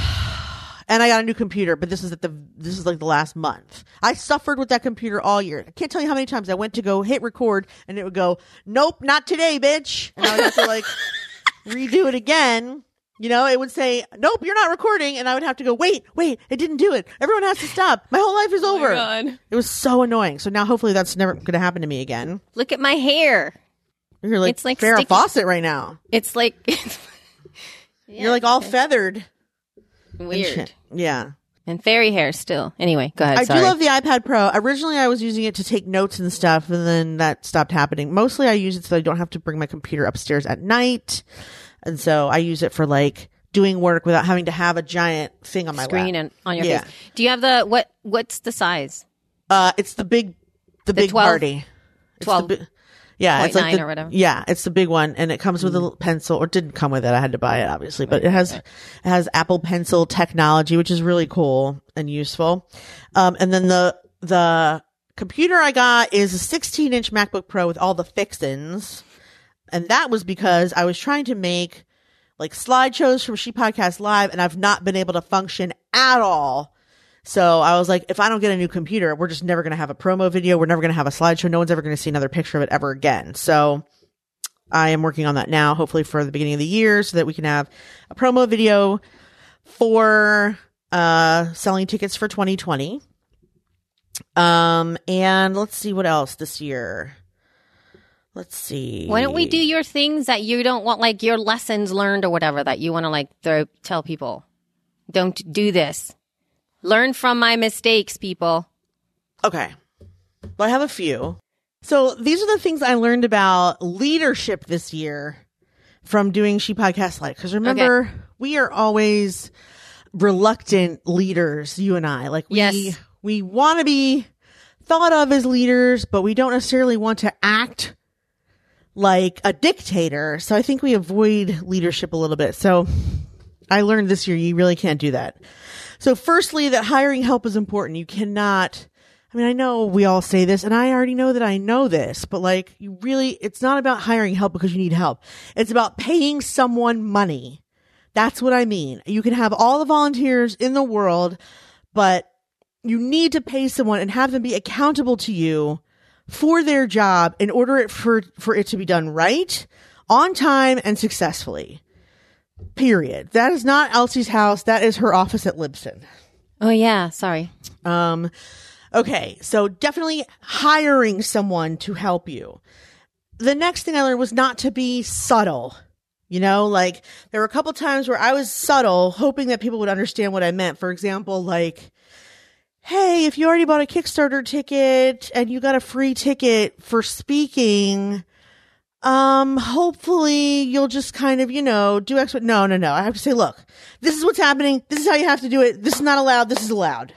and I got a new computer. But this is at the this is like the last month. I suffered with that computer all year. I can't tell you how many times I went to go hit record, and it would go, "Nope, not today, bitch," and I would have to like redo it again. You know, it would say, "Nope, you're not recording," and I would have to go, "Wait, wait, it didn't do it. Everyone has to stop. My whole life is Oh over." It was so annoying. So now, hopefully, that's never going to happen to me again. Look at my hair. You're like, It's like Farrah sticky. Fawcett right now. It's like You're like all feathered. And weird. Yeah. and fairy hair still. Anyway, go ahead. I sorry. do love the iPad Pro. Originally, I was using it to take notes and stuff, and then that stopped happening. Mostly, I use it so I don't have to bring my computer upstairs at night, and so I use it for like doing work without having to have a giant thing on my screen lap. and on your Yeah. face. Do you have the what? What's the size? Uh, it's the big, the, big 12 party. It's the 12 bi- yeah, it's like 0.9 the, or whatever. Yeah, it's the big one, and it comes with a little pencil, or didn't come with it. I had to buy it, obviously, but it has it has Apple Pencil technology, which is really cool and useful. Um, and then the the computer I got is a 16 inch MacBook Pro with all the fixins, and that was because I was trying to make like slideshows from She Podcast Live, and I've not been able to function at all. So I was like, if I don't get a new computer, we're just never going to have a promo video. We're never going to have a slideshow. No one's ever going to see another picture of it ever again. So I am working on that now, hopefully for the beginning of the year so that we can have a promo video for, uh, selling tickets for 2020. Um, and let's see what else this year. Let's see. Why don't we do your things that you don't want, like your lessons learned or whatever that you want to like throw tell people? Don't do this. Learn from my mistakes, people. Okay. Well, I have a few. So these are the things I learned about leadership this year from doing She Podcast Live. Because remember, we are always reluctant leaders, you and I. Like we Yes. we want to be thought of as leaders, but we don't necessarily want to act like a dictator. So I think we avoid leadership a little bit. So I learned this year you really can't do that. So firstly, that hiring help is important. You cannot, I mean, I know we all say this and I already know that I know this, but like you really, it's not about hiring help because you need help. It's about paying someone money. That's what I mean. You can have all the volunteers in the world, but you need to pay someone and have them be accountable to you for their job in order for, for it to be done right, on time, and successfully. Period. That is not Elsie's house. That is her office at Libsyn. Oh yeah, sorry. Um, okay. So definitely hiring someone to help you. The next thing I learned was not to be subtle. You know, like there were a couple times where I was subtle, hoping that people would understand what I meant. For example, like, Hey, if you already bought a Kickstarter ticket and you got a free ticket for speaking, um, hopefully you'll just kind of, you know, do extra. No, no, no. I have to say, look, this is what's happening. This is how you have to do it. This is not allowed. This is allowed.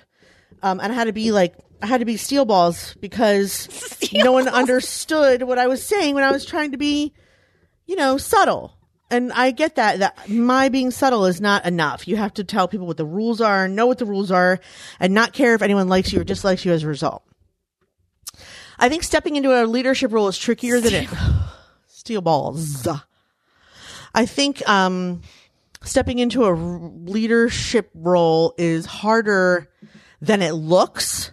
Um, and I had to be like, I had to be steel balls because no one understood what I was saying when I was trying to be, you know, subtle. And I get that, that my being subtle is not enough. You have to tell people what the rules are, know what the rules are, and not care if anyone likes you or dislikes you as a result. I think stepping into a leadership role is trickier than it. Steel balls. I think um, stepping into a leadership role is harder than it looks.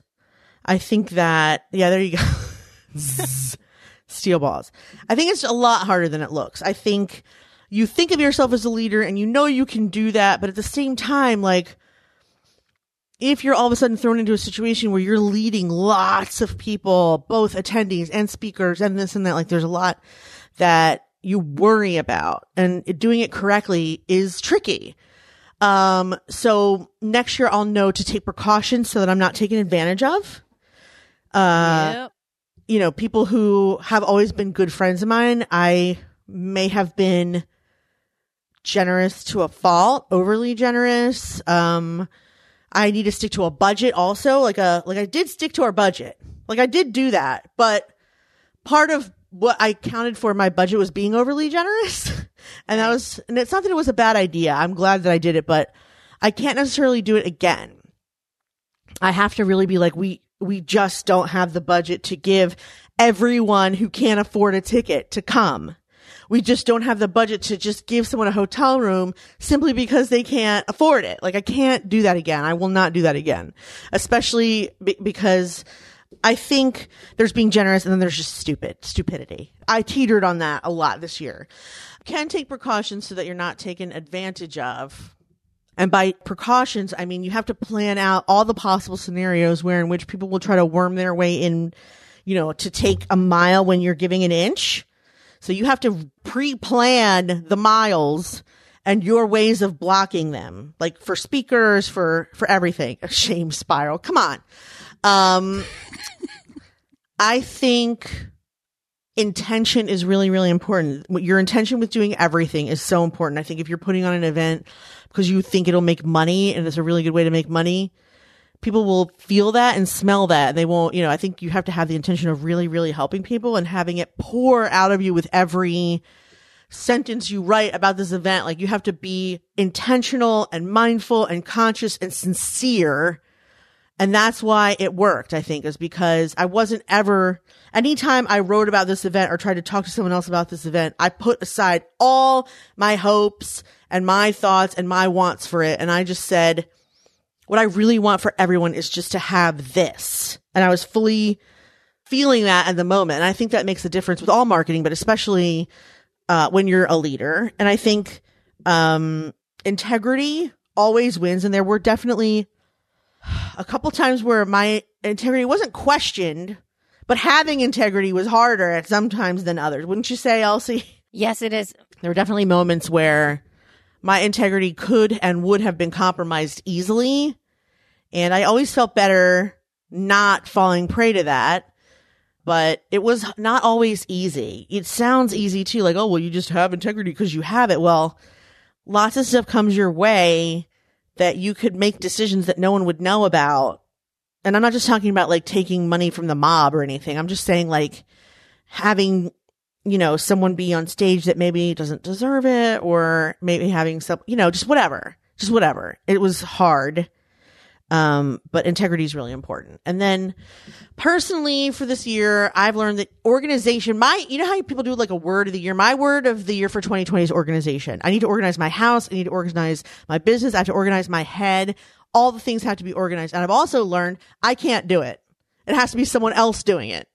I think that, yeah, there you go. Steel balls. I think it's a lot harder than it looks. I think you think of yourself as a leader and you know you can do that, but at the same time, like, if you're all of a sudden thrown into a situation where you're leading lots of people, both attendees and speakers and this and that, like there's a lot that you worry about and doing it correctly is tricky. Um, so next year I'll know to take precautions so that I'm not taken advantage of. Uh, yep. you know, people who have always been good friends of mine, I may have been generous to a fault, overly generous. Um, I need to stick to a budget also. Like a, like I did stick to our budget. Like I did do that, but part of what I counted for my budget was being overly generous. and that was, and it's not that it was a bad idea. I'm glad that I did it, but I can't necessarily do it again. I have to really be like, we, we just don't have the budget to give everyone who can't afford a ticket to come. We just don't have the budget to just give someone a hotel room simply because they can't afford it. Like I can't do that again. I will not do that again, especially b- because I think there's being generous and then there's just stupid, stupidity. I teetered on that a lot this year. Can take precautions so that you're not taken advantage of. And by precautions, I mean you have to plan out all the possible scenarios where in which people will try to worm their way in, you know, to take a mile when you're giving an inch. So you have to pre-plan the miles and your ways of blocking them, like for speakers, for, for everything. A shame spiral. Come on. Um, I think intention is really, really important. Your intention with doing everything is so important. I think if you're putting on an event because you think it'll make money and it's a really good way to make money, people will feel that and smell that. They won't, you know, I think you have to have the intention of really, really helping people and having it pour out of you with every sentence you write about this event. Like you have to be intentional and mindful and conscious and sincere and that's why it worked, I think, is because I wasn't ever, anytime I wrote about this event or tried to talk to someone else about this event, I put aside all my hopes and my thoughts and my wants for it. And I just said, what I really want for everyone is just to have this. And I was fully feeling that at the moment. And I think that makes a difference with all marketing, but especially, uh, when you're a leader. And I think, um, integrity always wins. And there were definitely, a couple times where my integrity wasn't questioned, but having integrity was harder at sometimes than others. Wouldn't you say, Elsie? Yes, it is. There were definitely moments where my integrity could and would have been compromised easily. And I always felt better not falling prey to that. But it was not always easy. It sounds easy too, like, oh, well, you just have integrity because you have it. Well, lots of stuff comes your way that you could make decisions that no one would know about. And I'm not just talking about like taking money from the mob or anything. I'm just saying like having, you know, someone be on stage that maybe doesn't deserve it or maybe having some, you know, just whatever, just whatever. It was hard. Um, but integrity is really important. And then personally for this year, I've learned that organization, my, you know how people do like a word of the year? My word of the year for 2020 is organization. I need to organize my house. I need to organize my business. I have to organize my head. All the things have to be organized. And I've also learned I can't do it. It has to be someone else doing it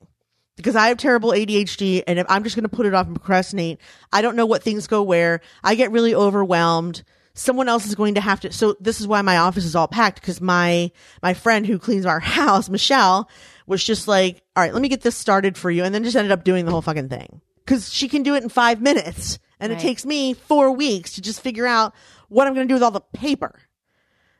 because I have terrible ADHD and if I'm just going to put it off and procrastinate, I don't know what things go where. I get really overwhelmed someone else is going to have to so this is why my office is all packed because my my friend who cleans our house michelle was just like all right let me get this started for you and then just ended up doing the whole fucking thing because she can do it in five minutes and Right. it takes me four weeks to just figure out what i'm going to do with all the paper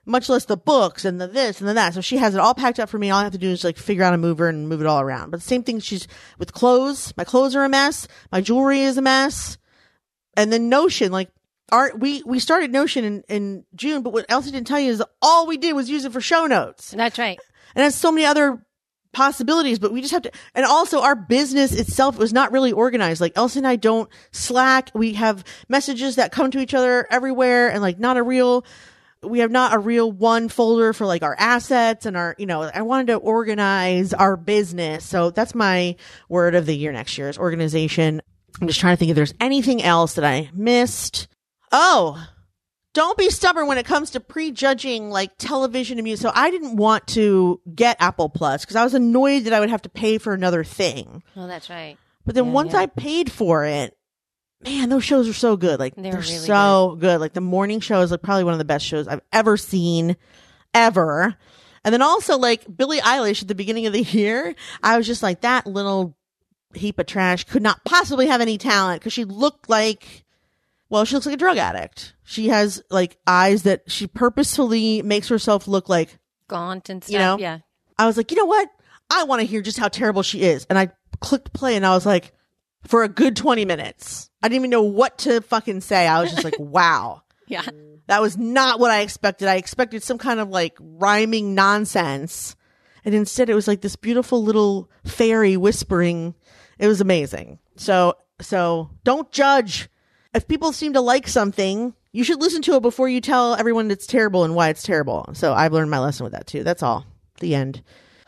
much less the books and the this and the that. So she has it all packed up for me. All I have to do is like figure out a mover and move it all around. But the same thing she's with clothes. My clothes are a mess. My jewelry is a mess. And then Notion, like our, we, we started Notion in, in June, but what Elsie didn't tell you is all we did was use it for show notes That's right. and has so many other possibilities, but we just have to, and also our business itself was not really organized. Like Elsie and I don't Slack. We have messages that come to each other everywhere and like not a real, we have not a real one folder for like our assets and our, you know, I wanted to organize our business. So that's my word of the year next year is organization. I'm just trying to think if there's anything else that I missed. Oh, don't be stubborn when it comes to prejudging like television and music. So I didn't want to get Apple Plus because I was annoyed that I would have to pay for another thing. Oh, that's right. But then Yeah, once yeah. I paid for it, man, those shows are so good. Like They're they're, really so good. Like the morning show is like probably one of the best shows I've ever seen, ever. And then also like Billie Eilish at the beginning of the year, I was just like that little heap of trash could not possibly have any talent because she looked like, well, she looks like a drug addict. She has like eyes that she purposefully makes herself look like Gaunt and stuff. You know? Yeah. I was like, you know what? I want to hear just how terrible she is. And I clicked play and I was like, for a good 20 minutes. I didn't even know what to fucking say. I was just like, wow. Yeah. That was not what I expected. I expected some kind of like rhyming nonsense. And instead it was like this beautiful little fairy whispering. It was amazing. So, so don't judge. If people seem to like something, you should listen to it before you tell everyone it's terrible and why it's terrible. So I've learned my lesson with that too. That's all. The end.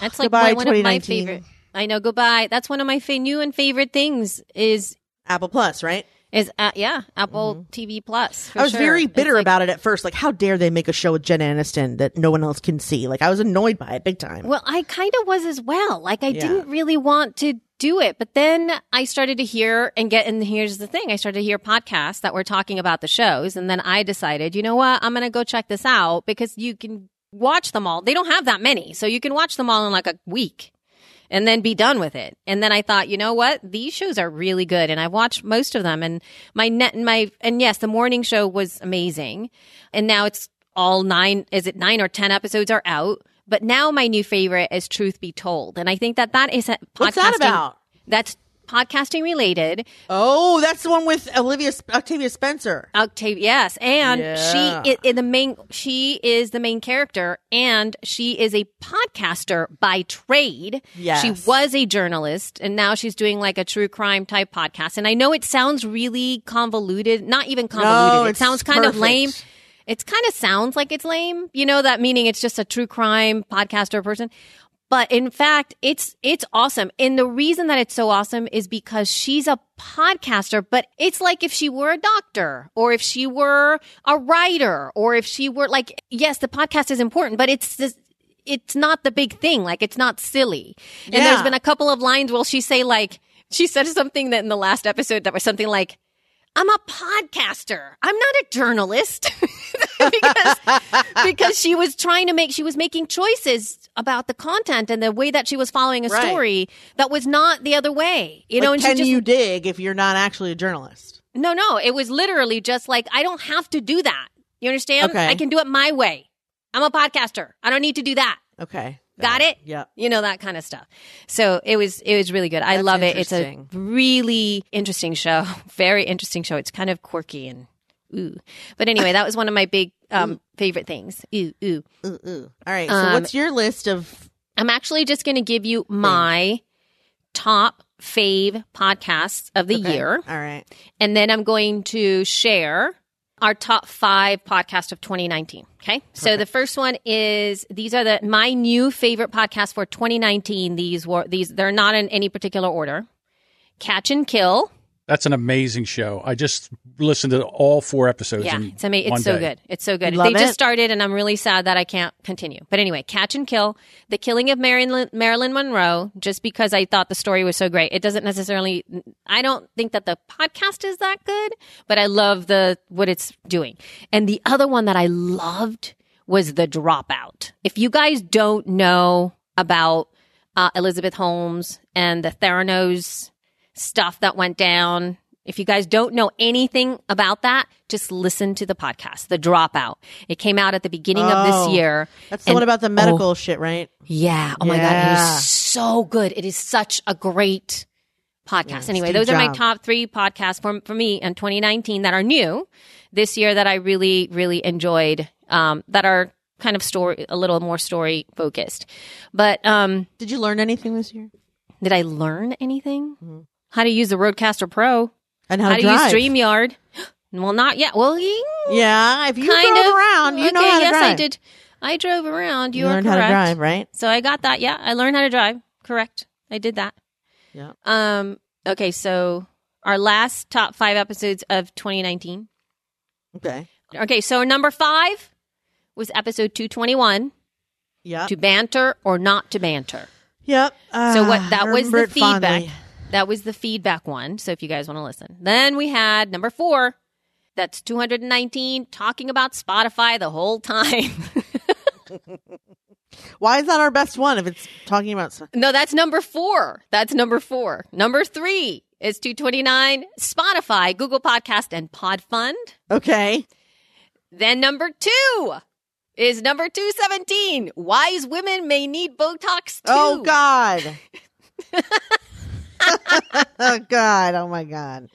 That's like Goodbye, my, one of my favorite. I know. Goodbye. That's one of my fa- new and favorite things. Is Apple Plus, right? is uh, yeah Apple TV Plus. Mm-hmm. I was sure. very bitter like- about it at first. Like, how dare they make a show with Jen Aniston that no one else can see? Like, I was annoyed by it big time. Well, I kind of was as well. Like I Yeah. didn't really want to do it, but then I started to hear and get. And here's the thing: I started to hear podcasts that were talking about the shows, and then I decided, you know what, I'm going to go check this out because you can watch them all. They don't have that many, so you can watch them all in like a week. And then be done with it. And then I thought, you know what? These shows are really good. And I watched most of them. And my net, and my, and yes, the morning show was amazing. And now it's all nine, is it nine or 10 episodes are out? But now my new favorite is Truth Be Told. And I think that that is a What's that about? That's podcasting related. Oh, that's the one with Olivia Octavia Spencer. Octavia, yes, and Yeah. she is in the main. She is the main character, and she is a podcaster by trade. Yes. she was a journalist, and now she's doing like a true crime type podcast. And I know it sounds really convoluted, not even convoluted. No, it sounds kind of lame. It kind of sounds like it's lame, you know, that meaning it's just a true crime podcaster person. But in fact, it's it's awesome. And the reason that it's so awesome is because she's a podcaster, but it's like if she were a doctor or if she were a writer or if she were like yes, the podcast is important, but it's this it's not the big thing. Like it's not silly. And there's been a couple of lines where she say like she said something that in the last episode that was something like I'm a podcaster. I'm not a journalist. because because she was trying to make she was making choices about the content and the way that she was following a Right. story that was not the other way. You know, and can just you dig if you're not actually a journalist? No, no, it was literally just like I don't have to do that. You understand? Okay. I can do it my way. I'm a podcaster. I don't need to do that. Okay. Got it? yeah You know that kind of stuff. So it was it was really good. I love it. It's a really interesting show. Very interesting show. It's kind of quirky and ooh. But anyway, that was one of my big um favorite things. Ooh, ooh. Ooh, ooh. All right. So, Um, what's your list of? I'm actually just going to give you my top fave podcasts of the Okay. year. All right. And then I'm going to share our top five podcast of 2019. Okay. So the first one is these are the my new favorite podcasts for 2019. These were these they're not in any particular order. Catch and Kill. That's an amazing show. I just listened to all four episodes. Yeah, in it's amazing. one It's so day. good. It's so good. You love They just it? started, and I'm really sad that I can't continue. But anyway, Catch and Kill, The Killing of Marilyn, Marilyn Monroe, just because I thought the story was so great. It doesn't necessarily. I don't think that the podcast is that good, but I love the what it's doing. And the other one that I loved was The Dropout. If you guys don't know about uh, Elizabeth Holmes and the Theranos stuff that went down. If you guys don't know anything about that, just listen to the podcast, The Dropout. It came out at the beginning of Oh, this year. That's the one about the medical shit, right? Yeah. Oh my God. It Yeah. is so good. It is such a great podcast. anyway, Steve those are my top three podcasts for, for me in 2019 that are new this year that I really, really enjoyed, um, that are kind of story, a little more story focused. But, um, Did you learn anything this year? did I learn anything? How to use the RODEcaster Pro? And how, How, to, to use StreamYard? Well, not yet. Well, Yeah, if you kind drove of around, you okay, know how to yes, drive. I did. I drove around. You, You are learned correct. how to drive, right? So I got that. Yeah, I learned how to drive. Correct. I did that. Yeah. Um. Okay. So our last top five episodes of 2019. Okay. Okay, so number five was episode 221 Yeah. to banter or not to banter. Yep. So what Ah, that was the feedback. fondly. That was the feedback one. So if you guys want to listen. Then we had number 4. That's 219 talking about Spotify the whole time. Why is that our best one if it's talking about? no, that's number 4. That's number 4. Number 3 is 229 Spotify, Google Podcast and Podfund. Okay. Then number 2 is number 217 Wise women may need Botox oh, too. Oh God. oh God. Oh my God.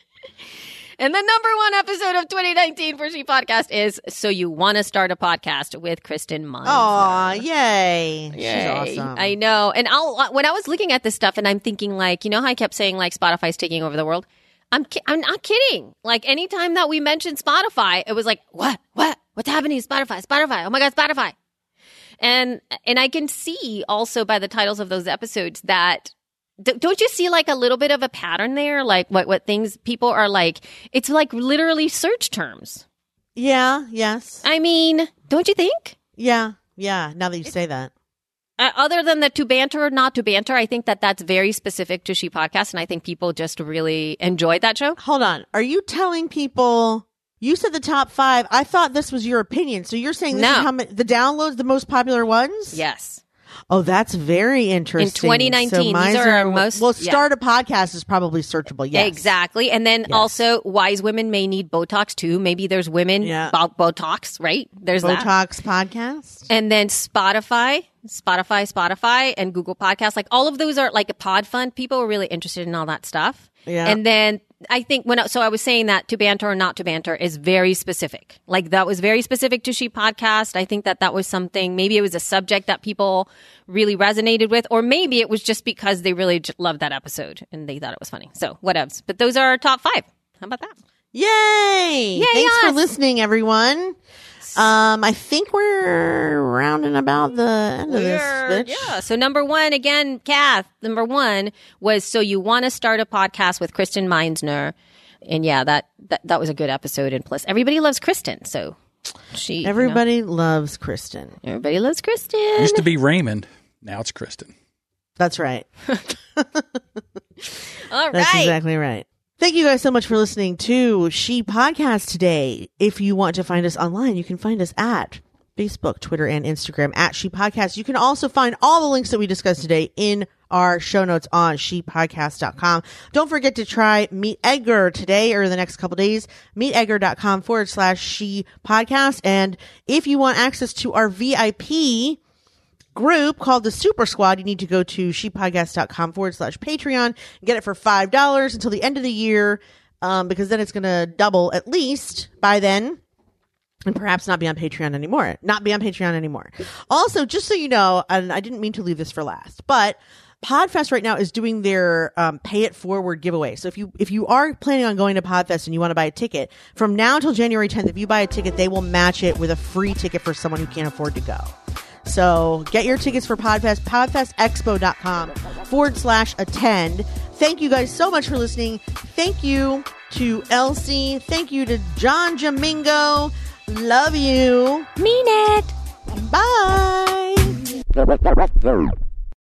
And the number one episode of 2019 for She Podcast is So You Want to Start a Podcast with Kristen Meinzer. Aw, yay. Yay. She's awesome. I know. And I'll, uh, when I was looking at this stuff and I'm thinking like, you know how I kept saying like Spotify's taking over the world? I'm ki- I'm not kidding. Like anytime that we mentioned Spotify, it was like, what? What? What's happening? Spotify, Spotify. Oh my God, Spotify. And and I can see also by the titles of those episodes that don't you see like a little bit of a pattern there? Like what what things people are like? It's like literally search terms. yeah. Yes. I mean, don't you think? Yeah. Yeah. Now that you say that. Uh, other than the to banter or not to banter, I think that that's very specific to She Podcast, and I think people just really enjoyed that show. Hold on. Are you telling people? You said the top five. I thought this was your opinion. So you're saying this No. is how many, the downloads, the most popular ones? Yes. Oh, that's very interesting. 2019, So these are our most- Well, yeah. start a podcast is probably searchable. Yes. Exactly. And then also, wise women may need Botox too. Maybe there's women Yeah. about Botox, right? There's that. Botox podcast. And then Spotify, Spotify, Spotify, and Google Podcasts. Like all of those are like a pod fund. People are really interested in all that stuff. Yeah. And then I think when, I- so I was saying that to banter or not to banter is very specific. Like that was very specific to She Podcast. I think that that was something, maybe it was a subject that people really resonated with, or maybe it was just because they really j- loved that episode and they thought it was funny. So whatevs. But those are our top five. How about that? Yay! Yay, Thanks for listening, everyone. Um, I think we're rounding about the end of this. Bitch. Yeah. So number one, again, Kath, number one was so you want to start a podcast with Kristen Meinzer. And yeah, that, that that was a good episode. And plus everybody loves Kristen. So she you know, Everybody loves Kristen. everybody loves Kristen. Used to be Raymond. Now it's Kristen. That's right. All That's right. exactly right. Thank you guys so much for listening to She Podcast today. If you want to find us online, you can find us at Facebook, Twitter, and Instagram at She Podcast. You can also find all the links that we discussed today in our show notes on shepodcast.com. Don't forget to try Meet Edgar today or the next couple days. MeetEdgar.com forward slash She Podcast. And if you want access to our VIP group called the Super Squad, you need to go to shepodcast.com forward slash Patreon and get it for $5 until the end of the year, um, because then it's going to double at least by then. And perhaps not be on Patreon anymore. Not be on Patreon anymore. Also, just so you know, and I didn't mean to leave this for last, but Podfest right now is doing their um, pay it forward giveaway. So if you if you are planning on going to Podfest and you want to buy a ticket from now until January 10th, if you buy a ticket, they will match it with a free ticket for someone who can't afford to go. So get your tickets for Podfest, podfestexpo.com forward slash attend. Thank you guys so much for listening. Thank you to Elsie. Thank you to John Jamingo. Love you. Mean it. Bye.